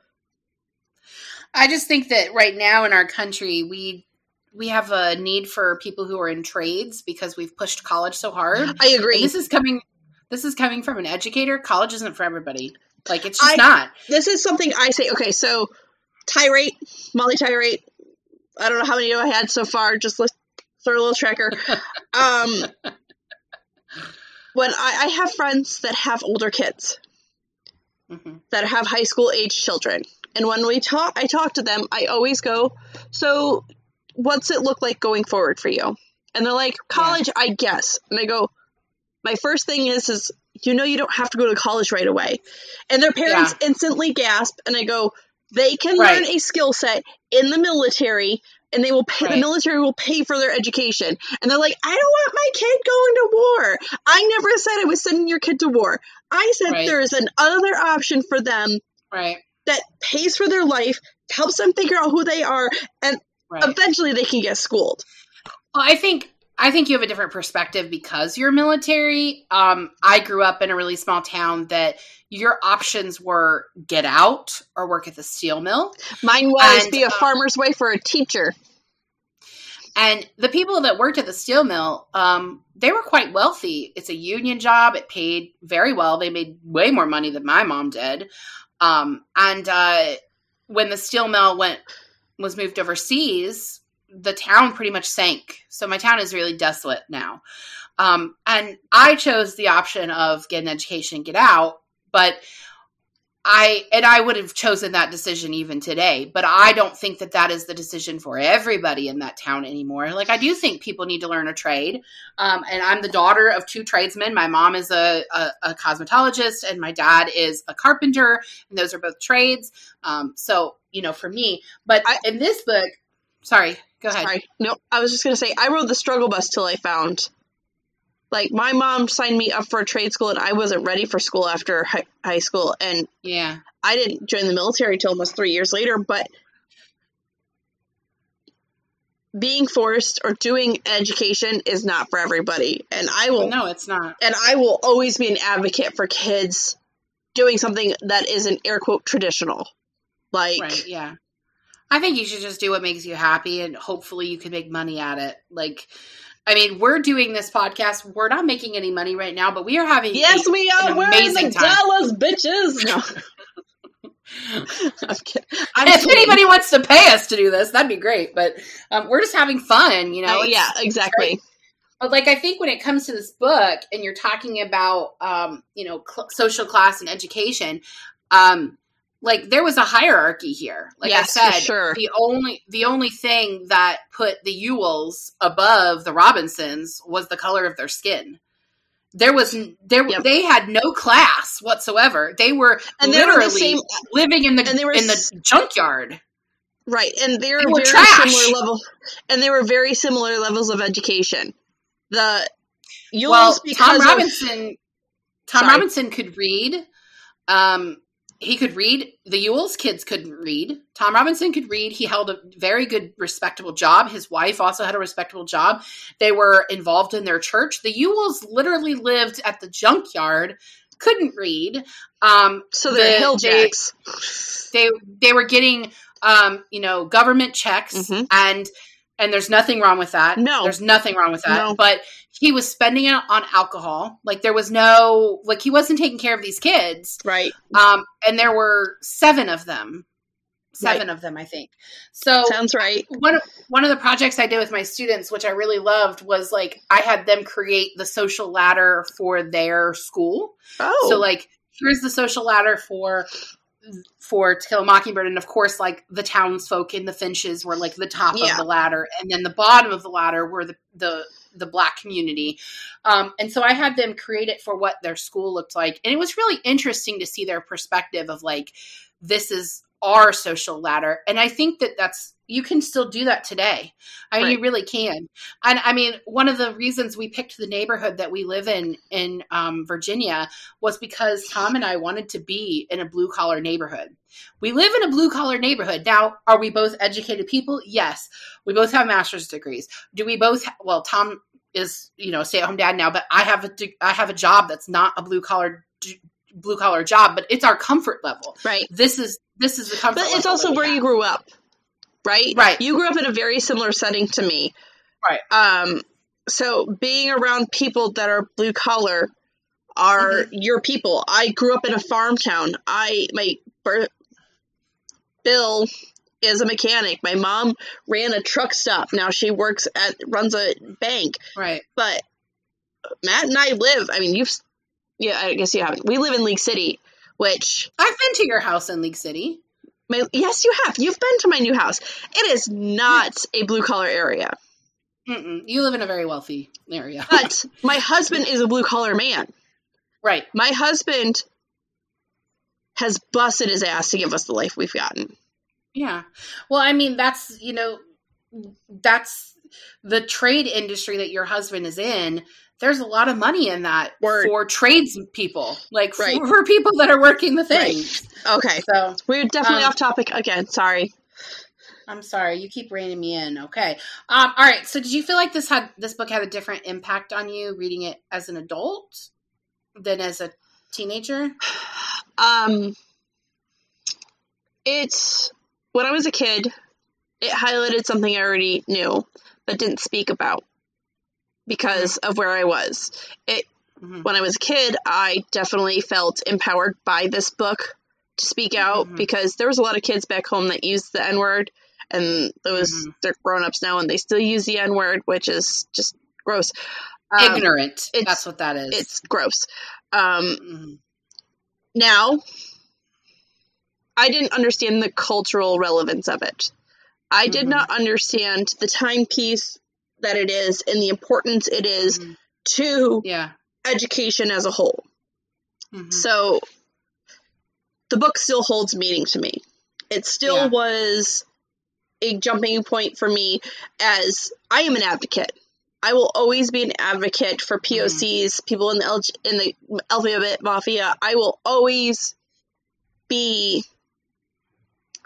I just think that right now in our country we we have a need for people who are in trades because we've pushed college so hard. I agree. And this is coming this is coming from an educator. College isn't for everybody. Like it's just I, not. This is something I say okay, so Tirate, Molly Tirate. I don't know how many I had so far. Just let's throw a little tracker. [LAUGHS] um, when I, I, have friends that have older kids mm-hmm. that have high school age children, and when we talk, I talk to them. I always go, "So, what's it look like going forward for you?" And they're like, "College, yeah. I guess." And I go, "My first thing is, is you know, you don't have to go to college right away." And their parents yeah. instantly gasp, and I go, they can right. learn a skill set in the military and they will pay right. the military will pay for their education. And they're like, I don't want my kid going to war. I never said I was sending your kid to war. I said right. there's another option for them right. that pays for their life, helps them figure out who they are, and eventually they can get schooled. Well, I think I think you have a different perspective because you're military. Um, I grew up in a really small town that your options were get out or work at the steel mill. Mine was and, be a uh, farmer's wife or a teacher. And the people that worked at the steel mill, um, they were quite wealthy. It's a union job. It paid very well. They made way more money than my mom did. Um, and uh, when the steel mill went was moved overseas, the town pretty much sank. So my town is really desolate now. Um, and I chose the option of get an education, get out. But I and I would have chosen that decision even today, but I don't think that that is the decision for everybody in that town anymore. Like I do think people need to learn a trade, um, and I'm the daughter of two tradesmen. My mom is a, a, a, cosmetologist, and my dad is a carpenter, and those are both trades. Um, so you know, for me, but I, in this book, sorry, go ahead. Sorry, no, I was just gonna say I rode the struggle bus till I found like my mom signed me up for a trade school and I wasn't ready for school after high, high school and yeah I didn't join the military till almost 3 years later but being forced or doing education is not for everybody and I will No, it's not. And I will always be an advocate for kids doing something that isn't air quote traditional. Like Right, yeah. I think you should just do what makes you happy and hopefully you can make money at it. Like I mean, we're doing this podcast. We're not making any money right now, but we are having yes, a, we are. We're time. Dallas, bitches. No. [LAUGHS] I'm kidding. I'm if kidding. anybody wants to pay us to do this, that'd be great. But um, we're just having fun, you know. Uh, yeah, exactly. But like, I think when it comes to this book, and you're talking about, um, you know, cl- social class and education, um, like there was a hierarchy here. Like yes, I said, sure. the only the only thing that put the Ewells above the Robinsons was the color of their skin. There was there yep. they had no class whatsoever. They were and they literally were the same, living in the were, in the junkyard. Right, and they were, they were very trash. similar level, and they were very similar levels of education. The Ewells well, Tom Robinson, of, Tom sorry. Robinson could read. Um, he could read. The Ewells kids couldn't read. Tom Robinson could read. He held a very good, respectable job. His wife also had a respectable job. They were involved in their church. The Ewells literally lived at the junkyard, couldn't read. Um, so they're the, hilljacks. They, they, they were getting, um, you know, government checks mm-hmm. and and there's nothing wrong with that. No, there's nothing wrong with that. No. But he was spending it on alcohol. Like there was no like he wasn't taking care of these kids. Right. Um and there were 7 of them. 7 right. of them, I think. So Sounds right. One of, one of the projects I did with my students which I really loved was like I had them create the social ladder for their school. Oh. So like here's the social ladder for for To Kill a Mockingbird, and of course, like the townsfolk in the Finches were like the top yeah. of the ladder, and then the bottom of the ladder were the the the black community. Um, and so I had them create it for what their school looked like, and it was really interesting to see their perspective of like this is our social ladder, and I think that that's you can still do that today. I mean, right. you really can. And I mean, one of the reasons we picked the neighborhood that we live in in um, Virginia was because Tom and I wanted to be in a blue collar neighborhood. We live in a blue collar neighborhood. Now, are we both educated people? Yes. We both have master's degrees. Do we both? Ha- well, Tom is you know stay at home dad now, but I have a I have a job that's not a blue collar blue collar job, but it's our comfort level. Right. This is this is the comfort. But it's also where have. you grew up right? Right. You grew up in a very similar setting to me. Right. Um, so being around people that are blue collar are mm-hmm. your people. I grew up in a farm town. I my Bill is a mechanic. My mom ran a truck stop. Now she works at runs a bank. Right. But Matt and I live. I mean, you've yeah. I guess you haven't. We live in League City, which I've been to your house in League City. My, yes, you have. You've been to my new house. It is not a blue collar area. Mm-mm. You live in a very wealthy area. but [LAUGHS] my husband is a blue collar man. Right. My husband has busted his ass to give us the life we've gotten. Yeah. Well, I mean, that's, you know, that's the trade industry that your husband is in there's a lot of money in that Word. for trades people, like right. for, [LAUGHS] for, people that are working the things. Right. Okay, so we're definitely um, off topic again. Sorry. I'm sorry. You keep reining me in. Okay. Um, all right. So, did you feel like this had this book had a different impact on you reading it as an adult than as a teenager? [SIGHS] Um, it's when I was a kid. It highlighted something I already knew, but didn't speak about because of where I was. It mm-hmm. when I was a kid, I definitely felt empowered by this book to speak out mm-hmm. because there was a lot of kids back home that used the N word and those mm-hmm. they're grown ups now and they still use the N word, which is just gross. Um, Ignorant. That's what that is. It's gross. Um, mm-hmm. Now, I didn't understand the cultural relevance of it. I did mm-hmm. not understand the timepiece that it is and the importance it is mm-hmm. to yeah. education as a whole. Mm-hmm. So the book still holds meaning to me. It still yeah. was a jumping point for me as I am an advocate. I will always be an advocate for POCs, mm. people in the LG, in the alphabet mafia. I will always be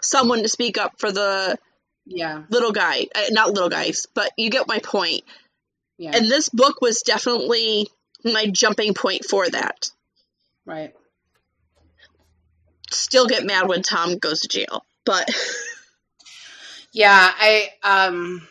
someone to speak up for the yeah little guy, uh, not little guys, but you get my point. Yeah. And this book was definitely my jumping point for that. Right. Still get mad when Tom goes to jail, but [LAUGHS] Yeah, I um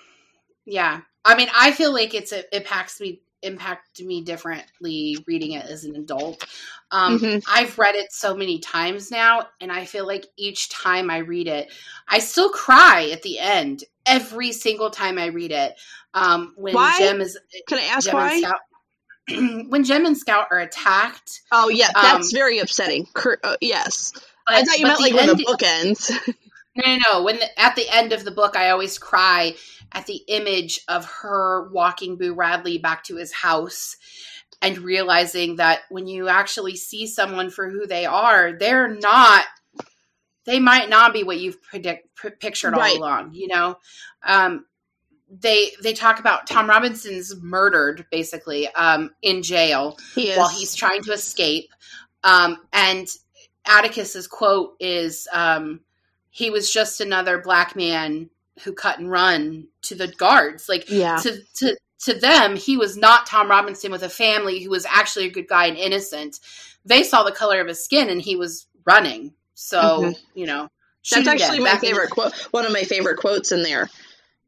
yeah. I mean, I feel like it's it impacts me impacted me differently reading it as an adult. Um, mm-hmm. I've read it so many times now, and I feel like each time I read it, I still cry at the end every single time I read it. Um, when why? Jem is can I ask Jem why? Scout, [CLEARS THROAT] when Jem and Scout are attacked. Oh yeah, that's um, very upsetting. Uh, yes, but, I thought you meant like when the book ends. [LAUGHS] No, no, no. When the, at the end of the book, I always cry at the image of her walking Boo Radley back to his house and realizing that when you actually see someone for who they are, they're not. They might not be what you've predict, p- pictured all right. along. You know, um, they they talk about Tom Robinson's murdered basically um, in jail he while he's trying to escape, um, and Atticus's quote is. Um, he was just another black man who cut and run to the guards. Like yeah. to to to them, he was not Tom Robinson with a family who was actually a good guy and innocent. They saw the color of his skin and he was running. So, mm-hmm. you know, that's actually my favorite quote. One of my favorite quotes in there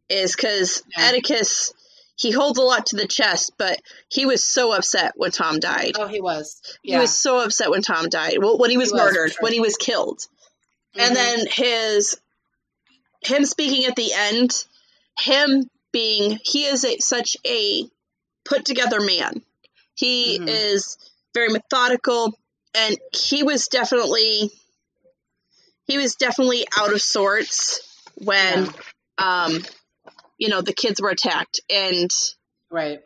is because yeah. Atticus he holds a lot to the chest, but he was so upset when Tom died. Oh, he was. Yeah. He was so upset when Tom died. Well, when he was, he was murdered, sure. when he was killed. Mm-hmm. And then his him speaking at the end, him being he is a, such a put together man. He mm-hmm. is very methodical and he was definitely he was definitely out of sorts when yeah. um you know the kids were attacked and right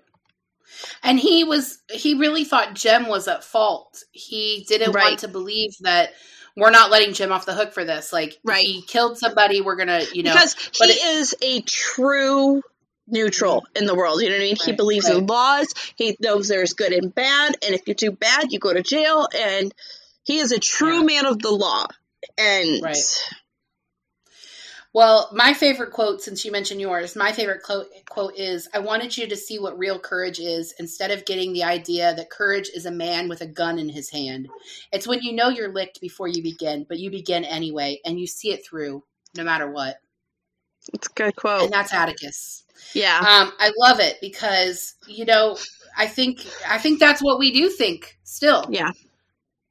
and he was he really thought jem was at fault he didn't right. want to believe that we're not letting Jem off the hook for this. Like, right. he killed somebody. We're gonna, you know, because he it, is a true neutral in the world. You know what I mean? Right, he believes right. in laws. He knows there's good and bad, and if you do bad, you go to jail. And he is a true yeah. man of the law. And right. Well, my favorite quote, since you mentioned yours, my favorite quote, quote is I wanted you to see what real courage is instead of getting the idea that courage is a man with a gun in his hand. It's when you know you're licked before you begin, but you begin anyway, and you see it through no matter what. It's a good quote. And that's Atticus. Yeah. Um, I love it because, you know, I think I think that's what we do think still. Yeah.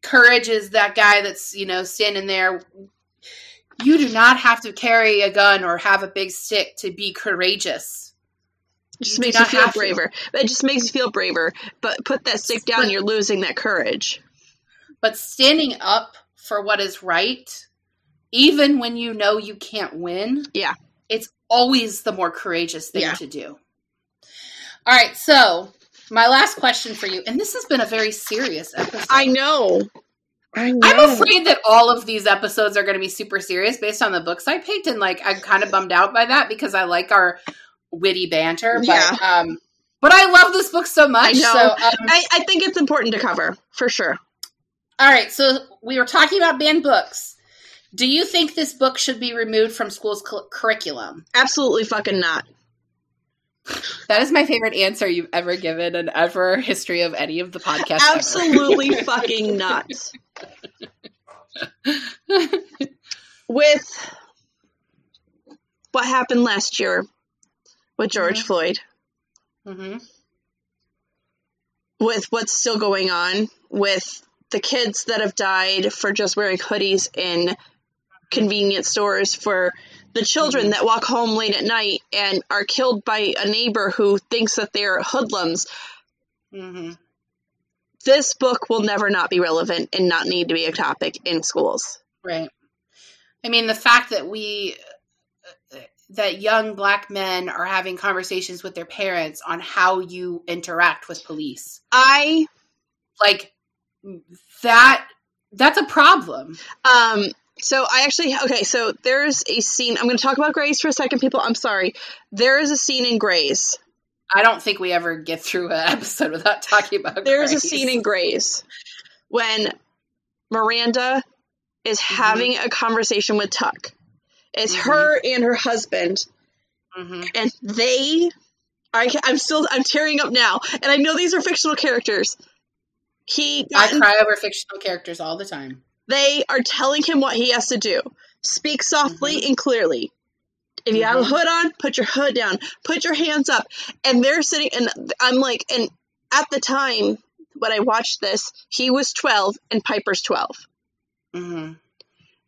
Courage is that guy that's, you know, standing there you do not have to carry a gun or have a big stick to be courageous. It just you makes you feel braver. To. It just makes you feel braver. But put that stick down, but, you're losing that courage. But standing up for what is right, even when you know you can't win, yeah, it's always the more courageous thing yeah. to do. All right, so my last question for you, and this has been a very serious episode. I know. I'm afraid that all of these episodes are going to be super serious based on the books I picked, and like I'm kind of bummed out by that because I like our witty banter. But, yeah. Um, but I love this book so much. I know. So, um, I, I think it's important to cover for sure. All right, so we were talking about banned books. Do you think this book should be removed from school's cu- curriculum? Absolutely fucking not. That is my favorite answer you've ever given in ever history of any of the podcasts. Absolutely [LAUGHS] fucking not. With what happened last year with George mm-hmm. Floyd. Mm-hmm. With what's still going on with the kids that have died for just wearing hoodies in convenience stores, for the children mm-hmm. that walk home late at night and are killed by a neighbor who thinks that they're hoodlums. Mm-hmm. This book will never not be relevant and not need to be a topic in schools. Right. I mean, the fact that we that young black men are having conversations with their parents on how you interact with police. I like that that's a problem. Um so I actually okay, so there's a scene I'm going to talk about Grey's for a second people. I'm sorry. There is a scene in Grey's. I don't think we ever get through an [LAUGHS] episode without talking about There's a scene in Grey's when Miranda is mm-hmm. having a conversation with Tuck. It's mm-hmm. her and her husband. Mm-hmm. And they I, I'm still I'm tearing up now, and I know these are fictional characters. He I cry over fictional characters all the time. They are telling him what he has to do. Speak softly mm-hmm. and clearly. If you mm-hmm. have a mm-hmm. hood on, put your hood down. Put your hands up. And they're sitting, and I'm like, and at the time when I watched this, he was 12 and Piper's 12. Mm-hmm.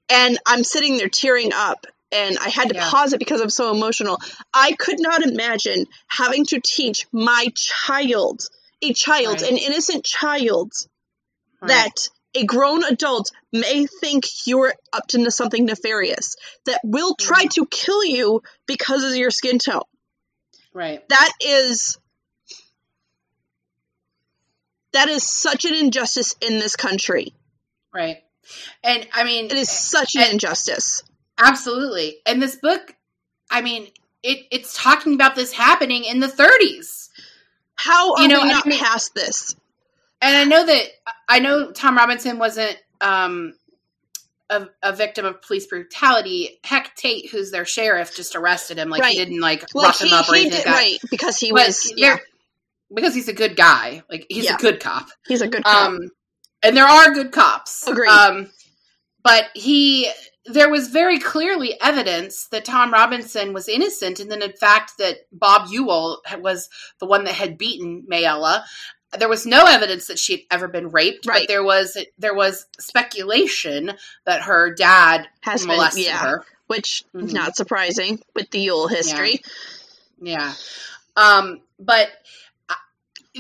And I'm sitting there tearing up, and I had to yeah. pause it because I'm so emotional. I could not imagine having to teach my child, a child, right. an innocent child, right. that a grown adult may think you're up to something nefarious that will try mm. to kill you because of your skin tone. Right. That is that is such an injustice in this country. Right. And I mean it is such an injustice. Absolutely. And this book, I mean, it, it's talking about this happening in the 30s. How are you know, we not I mean, past this? And I know that I know Tom Robinson wasn't um, a, a, victim of police brutality. Heck, Tate, who's their sheriff, just arrested him. Like right. he didn't like well, rough he, him up or anything. Did, like right, because he but was yeah. because he's a good guy. Like he's yeah. a good cop. He's a good cop. Um, and there are good cops. Agreed. Um, but he there was very clearly evidence that Tom Robinson was innocent, and then in fact that Bob Ewell was the one that had beaten Mayella there was no evidence that she'd ever been raped, right. but there was there was speculation that her dad has molested been, yeah, her, which mm-hmm. not surprising with the Ewell history. Yeah, yeah. Um, but uh,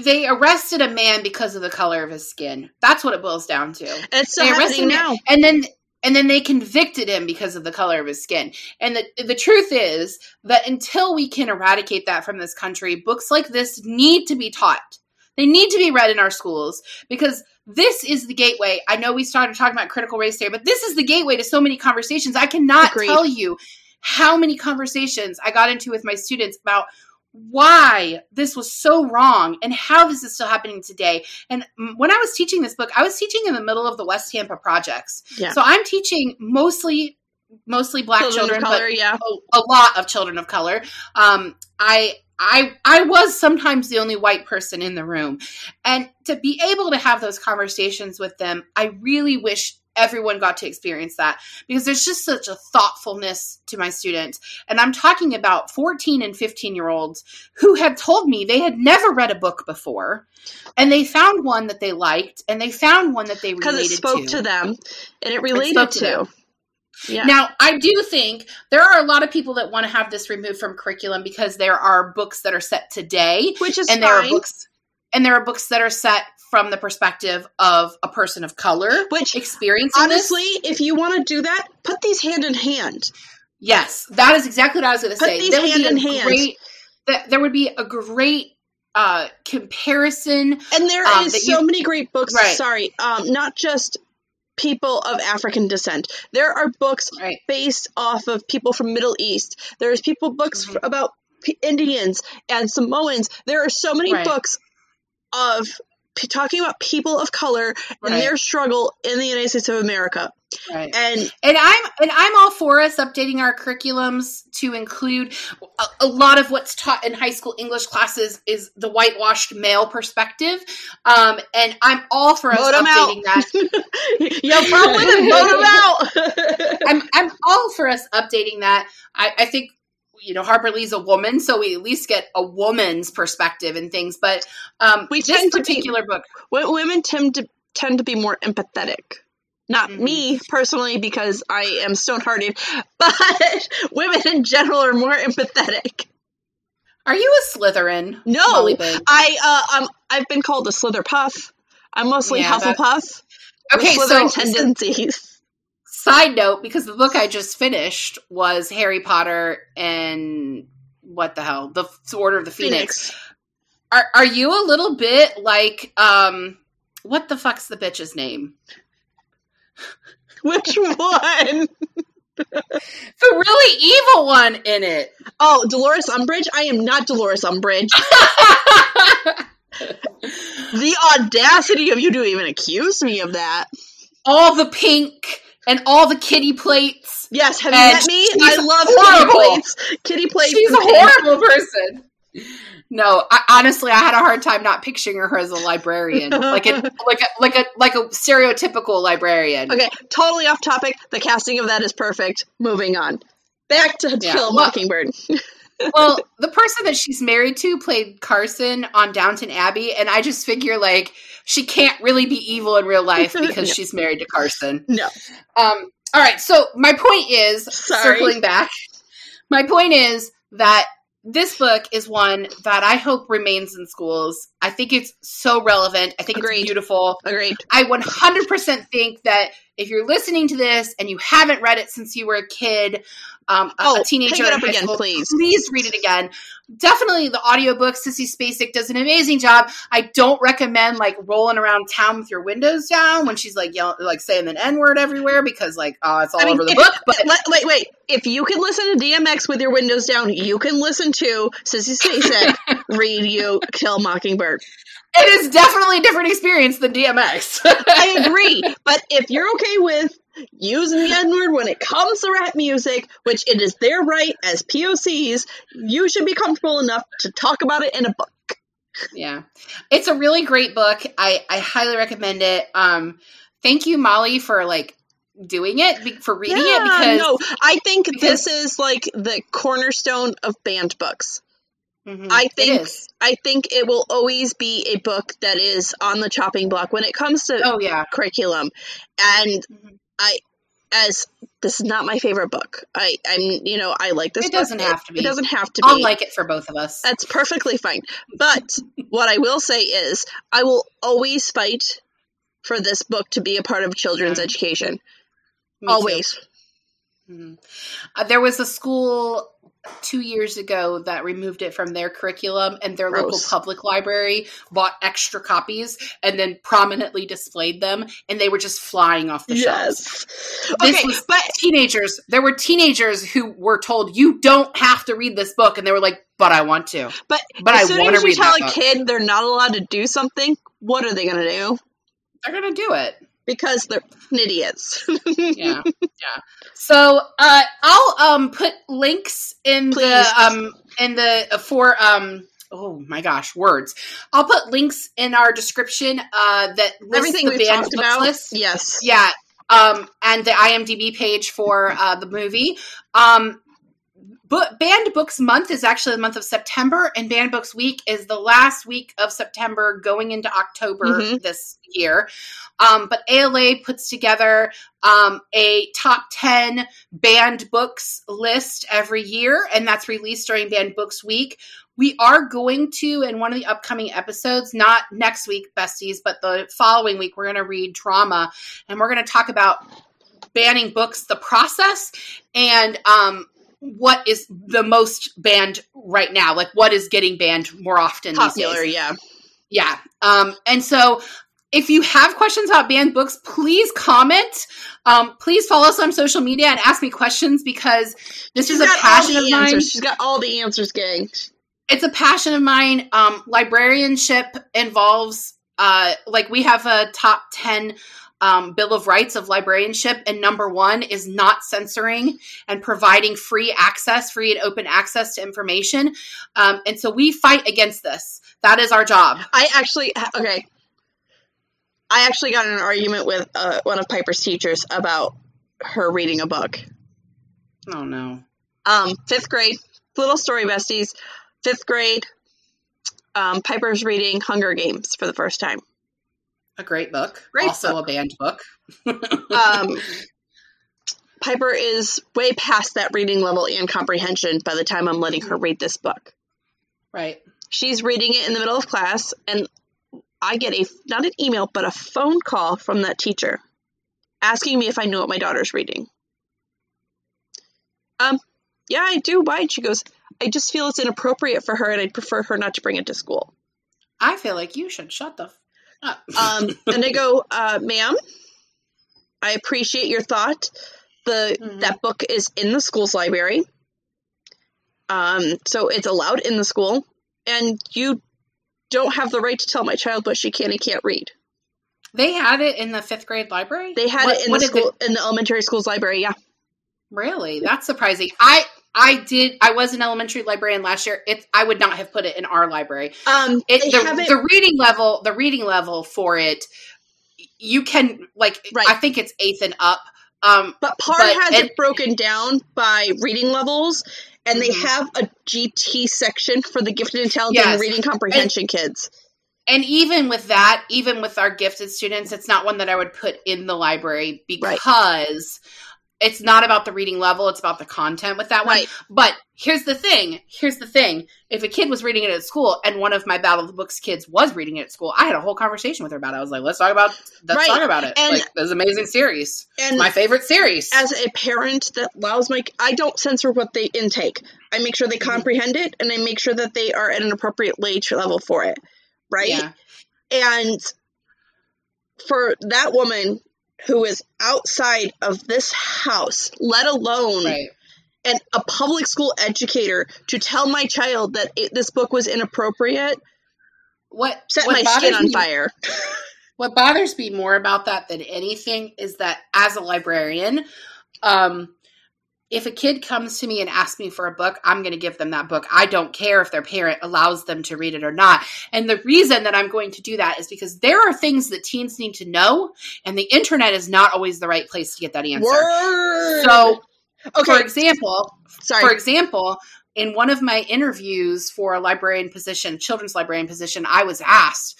they arrested a man because of the color of his skin. That's what it boils down to. It's so they arrested now, and then and then they convicted him because of the color of his skin. And the, the truth is that until we can eradicate that from this country, books like this need to be taught. They need to be read in our schools because this is the gateway. I know we started talking about critical race theory, but this is the gateway to so many conversations. I cannot Agreed. tell you how many conversations I got into with my students about why this was so wrong and how this is still happening today. And when I was teaching this book, I was teaching in the middle of the West Tampa projects. Yeah. So I'm teaching mostly mostly black children, children color, yeah. A, a, lot of children of color. Um, I I I was sometimes the only white person in the room. And to be able to have those conversations with them, I really wish everyone got to experience that because there's just such a thoughtfulness to my students. And I'm talking about 14 and 15 year olds who had told me they had never read a book before and they found one that they liked and they found one that they related because it spoke to. to them and it related it to. to yeah. Now, I do think there are a lot of people that want to have this removed from curriculum because there are books that are set today, which is and fine. there are books and there are books that are set from the perspective of a person of color, which experiencing honestly, this. if you want to do that, put these hand in hand. Yes, that is exactly what I was going to say. These hand in hand. Great, that there would be a great uh, comparison, and there um, is so you, many great books. Right. Sorry, um, not just people of African descent. There are books right. based off of people from Middle East. There's people books mm-hmm. about Indians and Samoans. There are so many right. books of p- talking about people of color and their struggle in the United States of America. Right. And and I'm and I'm all for us updating our curriculums to include a, a, lot of what's taught in high school English classes is the whitewashed male perspective. Um, and I'm all for us vote updating that. [LAUGHS] Yo, problem with vote them out. [LAUGHS] I'm I'm all for us updating that. I, I think you know Harper Lee's a woman, so we at least get a woman's perspective and things. But um, we this particular be, book, women tend to tend to be more empathetic. Not mm-hmm. me personally, because I am stone hearted, [LAUGHS] but women in general are more empathetic. Are you a Slytherin? No, I uh, um, I've been called a Slitherpuff. I'm mostly yeah, Hufflepuff. Okay, so tendencies. Side note, because the book I just finished was Harry Potter and what the hell, the Order of the Phoenix. Phoenix. Are are you a little bit like um, what the fuck's the bitch's name? [LAUGHS] Which one? [LAUGHS] the really evil one in it. Oh, Dolores Umbridge? I am not Dolores Umbridge. [LAUGHS] the audacity of you to even accuse me of that. All the pink and all the kitty plates. Yes, have you met me? I love horrible. kitty plates. Kitty plates. She's a horrible person. No, I, honestly, I had a hard time not picturing her as a librarian, like a [LAUGHS] like a like a like a stereotypical librarian. Okay, totally off topic. The casting of that is perfect. Moving on, back to yeah. Kill Mockingbird. [LAUGHS] well, the person that she's married to played Carson on Downton Abbey, and I just figure like she can't really be evil in real life [LAUGHS] because no. she's married to Carson. No. Um. All right. So my point is, Sorry. circling back, my point is that this book is one that I hope remains in schools. I think it's so relevant. I think Agreed. it's beautiful. Agreed. I 100% think that if you're listening to this and you haven't read it since you were a kid, um, a, oh, a teenager, pick it up again, school, please. Please read it again. Definitely the audiobook. Sissy Spacek does an amazing job. I don't recommend like rolling around town with your windows down when she's like yelling, like saying an N word everywhere because like oh, it's all I mean, over the if, book. But wait, wait, if you can listen to DMX with your windows down, you can listen to Sissy Spacek [LAUGHS] read you Kill Mockingbird. It is definitely a different experience than DMX. I agree, but if you're okay with using the N word when it comes to rap music, which it is their right as POCs, you should be comfortable enough to talk about it in a book. Yeah. It's a really great book. I, I highly recommend it. Um, thank you, Molly, for like doing it for reading yeah, it because no, I think because, this is like the cornerstone of banned books. Mm-hmm. I think I think it will always be a book that is on the chopping block when it comes to oh yeah curriculum, and mm-hmm. I as this is not my favorite book. I I'm you know I like this. It doesn't have to be. It doesn't have to be. I'll like it for both of us. That's perfectly fine. But what I will say is I will always fight for this book to be a part of children's mm-hmm. education. Me always. Mm-hmm. Uh, there was a school two years ago that removed it from their curriculum and their Gross. local public library bought extra copies and then prominently displayed them and they were just flying off the yes. shelves. This okay, was but teenagers. There were teenagers who were told you don't have to read this book and they were like, but I want to. But but as I soon as you tell a book. kid they're not allowed to do something, what are they going to do? They're going to do it because they're idiots. [LAUGHS] yeah, yeah. So uh, I'll um put links in Please. the um in the uh, for um oh my gosh words i'll put links in our description uh that everything we talked about list. yes yeah um and the imdb page for uh the movie um but banned books month is actually the month of september and banned books week is the last week of september going into october mm-hmm. this year um, but ala puts together um, a top 10 banned books list every year and that's released during banned books week we are going to in one of the upcoming episodes not next week besties but the following week we're going to read Drama and we're going to talk about banning books the process and um, what is the most banned right now? Like what is getting banned more often popular yeah. Yeah um and so if you have questions about banned books please comment. Um please follow us on social media and ask me questions because this She's is a passion of mine. Answers. She's got all the answers gang. It's a passion of mine. Um librarianship involves uh like we have a top 10 um, Bill of Rights of librarianship, and number one is not censoring and providing free access, free and open access to information. Um, and so we fight against this. That is our job. I actually okay. I actually got in an argument with uh, one of Piper's teachers about her reading a book. Oh no. Um, fifth grade, little story, besties. Fifth grade, um, Piper's reading Hunger Games for the first time. A great book. Great also book. a banned book. [LAUGHS] um, Piper is way past that reading level and comprehension by the time I'm letting her read this book. Right. She's reading it in the middle of class, and I get a not an email, but a phone call from that teacher asking me if I knew what my daughter's reading. Um, yeah, I do. Why? And she goes, I just feel it's inappropriate for her, and I'd prefer her not to bring it to school. I feel like you should shut the. Um, and I go, uh, ma'am, I appreciate your thought. The mm-hmm. that book is in the school's library. Um, so it's allowed in the school, and you don't have the right to tell my child what she can and can't read. They had it in the fifth grade library. They had what, it in the school in the elementary school's library. Yeah. Really, that's surprising. I I did. I was an elementary librarian last year. It's I would not have put it in our library. Um, it, the, the reading level, the reading level for it, you can like. Right. I think it's eighth and up. Um, but PAR but, has and, it broken down by reading levels, and mm-hmm. they have a GT section for the gifted, intelligent, yes. reading comprehension and, kids. And even with that, even with our gifted students, it's not one that I would put in the library because. Right it's not about the reading level it's about the content with that one. Right. but here's the thing here's the thing. If a kid was reading it at school and one of my battle of the books kids was reading it at school i had a whole conversation with her about it. I was like let's talk about let's right. talk about it. And, like this amazing series. and my favorite series. as a parent that allows my i don't censor what they intake. I make sure they mm-hmm. comprehend it and i make sure that they are at an appropriate age level for it. Right? Yeah. and for that woman who is outside of this house, let alone right. and a public school educator, to tell my child that it, this book was inappropriate. What set what my skin on me, fire. [LAUGHS] what bothers me more about that than anything is that as a librarian, um, if a kid comes to me and asks me for a book, I'm going to give them that book. I don't care if their parent allows them to read it or not. And the reason that I'm going to do that is because there are things that teens need to know, and the internet is not always the right place to get that answer. Word. So, okay. for example, Sorry. for example, in one of my interviews for a librarian position, children's librarian position, I was asked,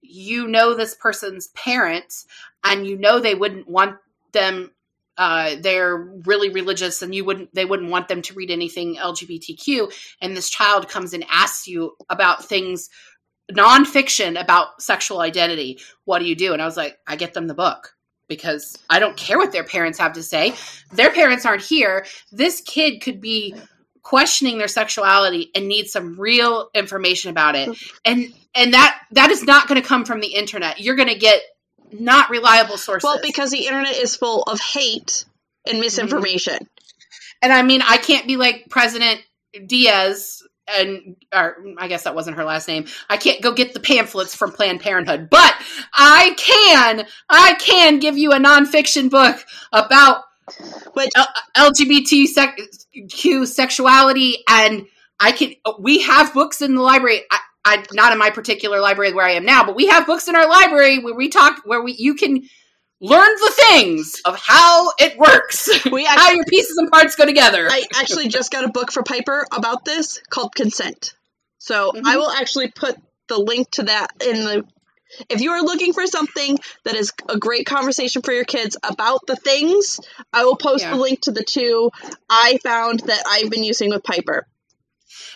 you know this person's parents and you know they wouldn't want them uh, they're really religious and you wouldn't they wouldn't want them to read anything lgbtq and this child comes and asks you about things nonfiction about sexual identity. What do you do? And i was like i get them the book because i don't care what their parents have to say. Their parents aren't here. This kid could be questioning their sexuality and need some real information about it. And and that that is not going to come from the internet. You're going to get not reliable sources. Well, because the internet is full of hate and mm-hmm. misinformation. Mm-hmm. And I mean, I can't be like President Diaz and or I guess that wasn't her last name. I can't go get the pamphlets from Planned Parenthood, but I can I can give you a nonfiction book about Which, LGBTQ sexuality and I can we have books in the library. I, I not in my particular library where I am now, but we have books in our library where we talk where we you can learn the things of how it works. We actually, [LAUGHS] how your pieces and parts go together. I actually just got a book for Piper about this called Consent. So mm-hmm. I will actually put the link to that in the if you are looking for something that is a great conversation for your kids about the things, I will post yeah. the link to the two I found that I've been using with Piper.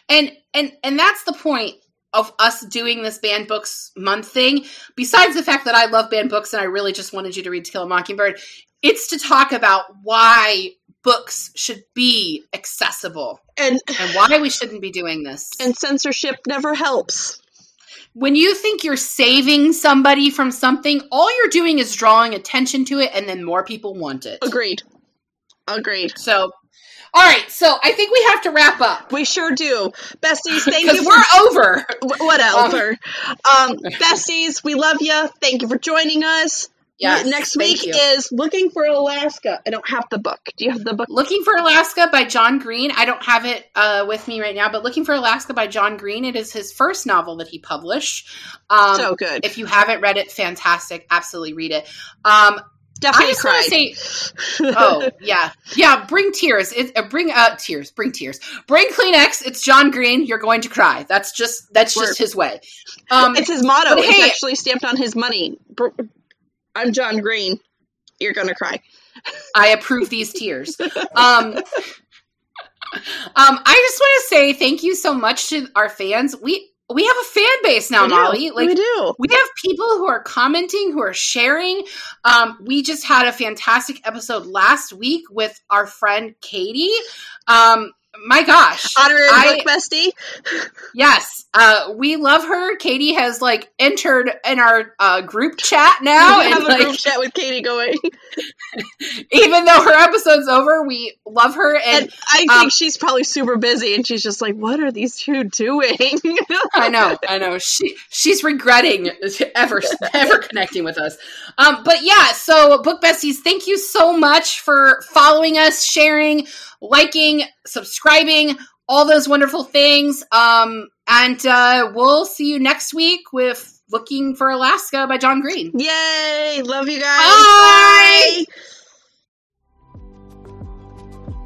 And and and that's the point of us doing this banned books month thing, besides the fact that I love banned books and I really just wanted you to read To Kill a Mockingbird, it's to talk about why books should be accessible and, and why we shouldn't be doing this. And censorship never helps. When you think you're saving somebody from something, all you're doing is drawing attention to it and then more people want it. Agreed. Agreed. So all right, so I think we have to wrap up. We sure do, besties. Thank [LAUGHS] you. For, we're over. Whatever. Um, um, besties, we love you. Thank you for joining us. Yes, Next week is Looking for Alaska. I don't have the book. Do you have the book? Looking for Alaska by John Green. I don't have it uh, with me right now, but Looking for Alaska by John Green. It is his first novel that he published. Um, so good. If you haven't read it, fantastic. Absolutely read it. Um, definitely I. Say, [LAUGHS] oh yeah, yeah. Bring tears. It, uh, bring uh, tears. Bring tears. Bring Kleenex. It's John Green. You're going to cry. That's just that's just his way. Um, it's his motto. It's hey, actually stamped on his money. I'm John Green. You're gonna cry. I approve these tears. Um, [LAUGHS] um, I just want to say thank you so much to our fans. We we have a fan base now, we Molly. Like we do. We have people who are commenting, who are sharing. Um, we just had a fantastic episode last week with our friend Katie. Um, my gosh, honorary I, book bestie. Yes, uh, we love her. Katie has like entered in our uh, group chat now. We have and, a like, group chat with Katie going. [LAUGHS] even though her episode's over, we love her, and, and I um, think she's probably super busy, and she's just like, "What are these two doing?" [LAUGHS] I know, I know. She she's regretting [LAUGHS] ever ever connecting with us. Um, but yeah, so book besties, thank you so much for following us, sharing liking, subscribing, all those wonderful things. Um, and uh, we'll see you next week with Looking for Alaska by John Green. Yay! Love you guys. Bye. Bye.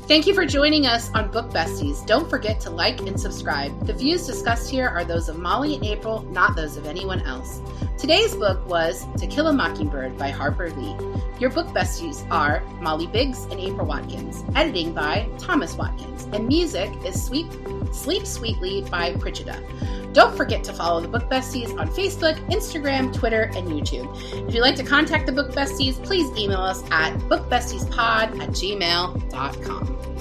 Thank you for joining us on Book Besties. Don't forget to like and subscribe. The views discussed here are those of Molly and April, not those of anyone else. Today's book was To Kill a Mockingbird by Harper Lee. Your book besties are Molly Biggs and April Watkins. Editing by Thomas Watkins. And music is Sweet, Sleep Sweetly by Pritchida. Don't forget to follow the Book Besties on Facebook, Instagram, Twitter, and YouTube. If you'd like to contact the Book Besties, please email us at bookbestiespod at gmail.com.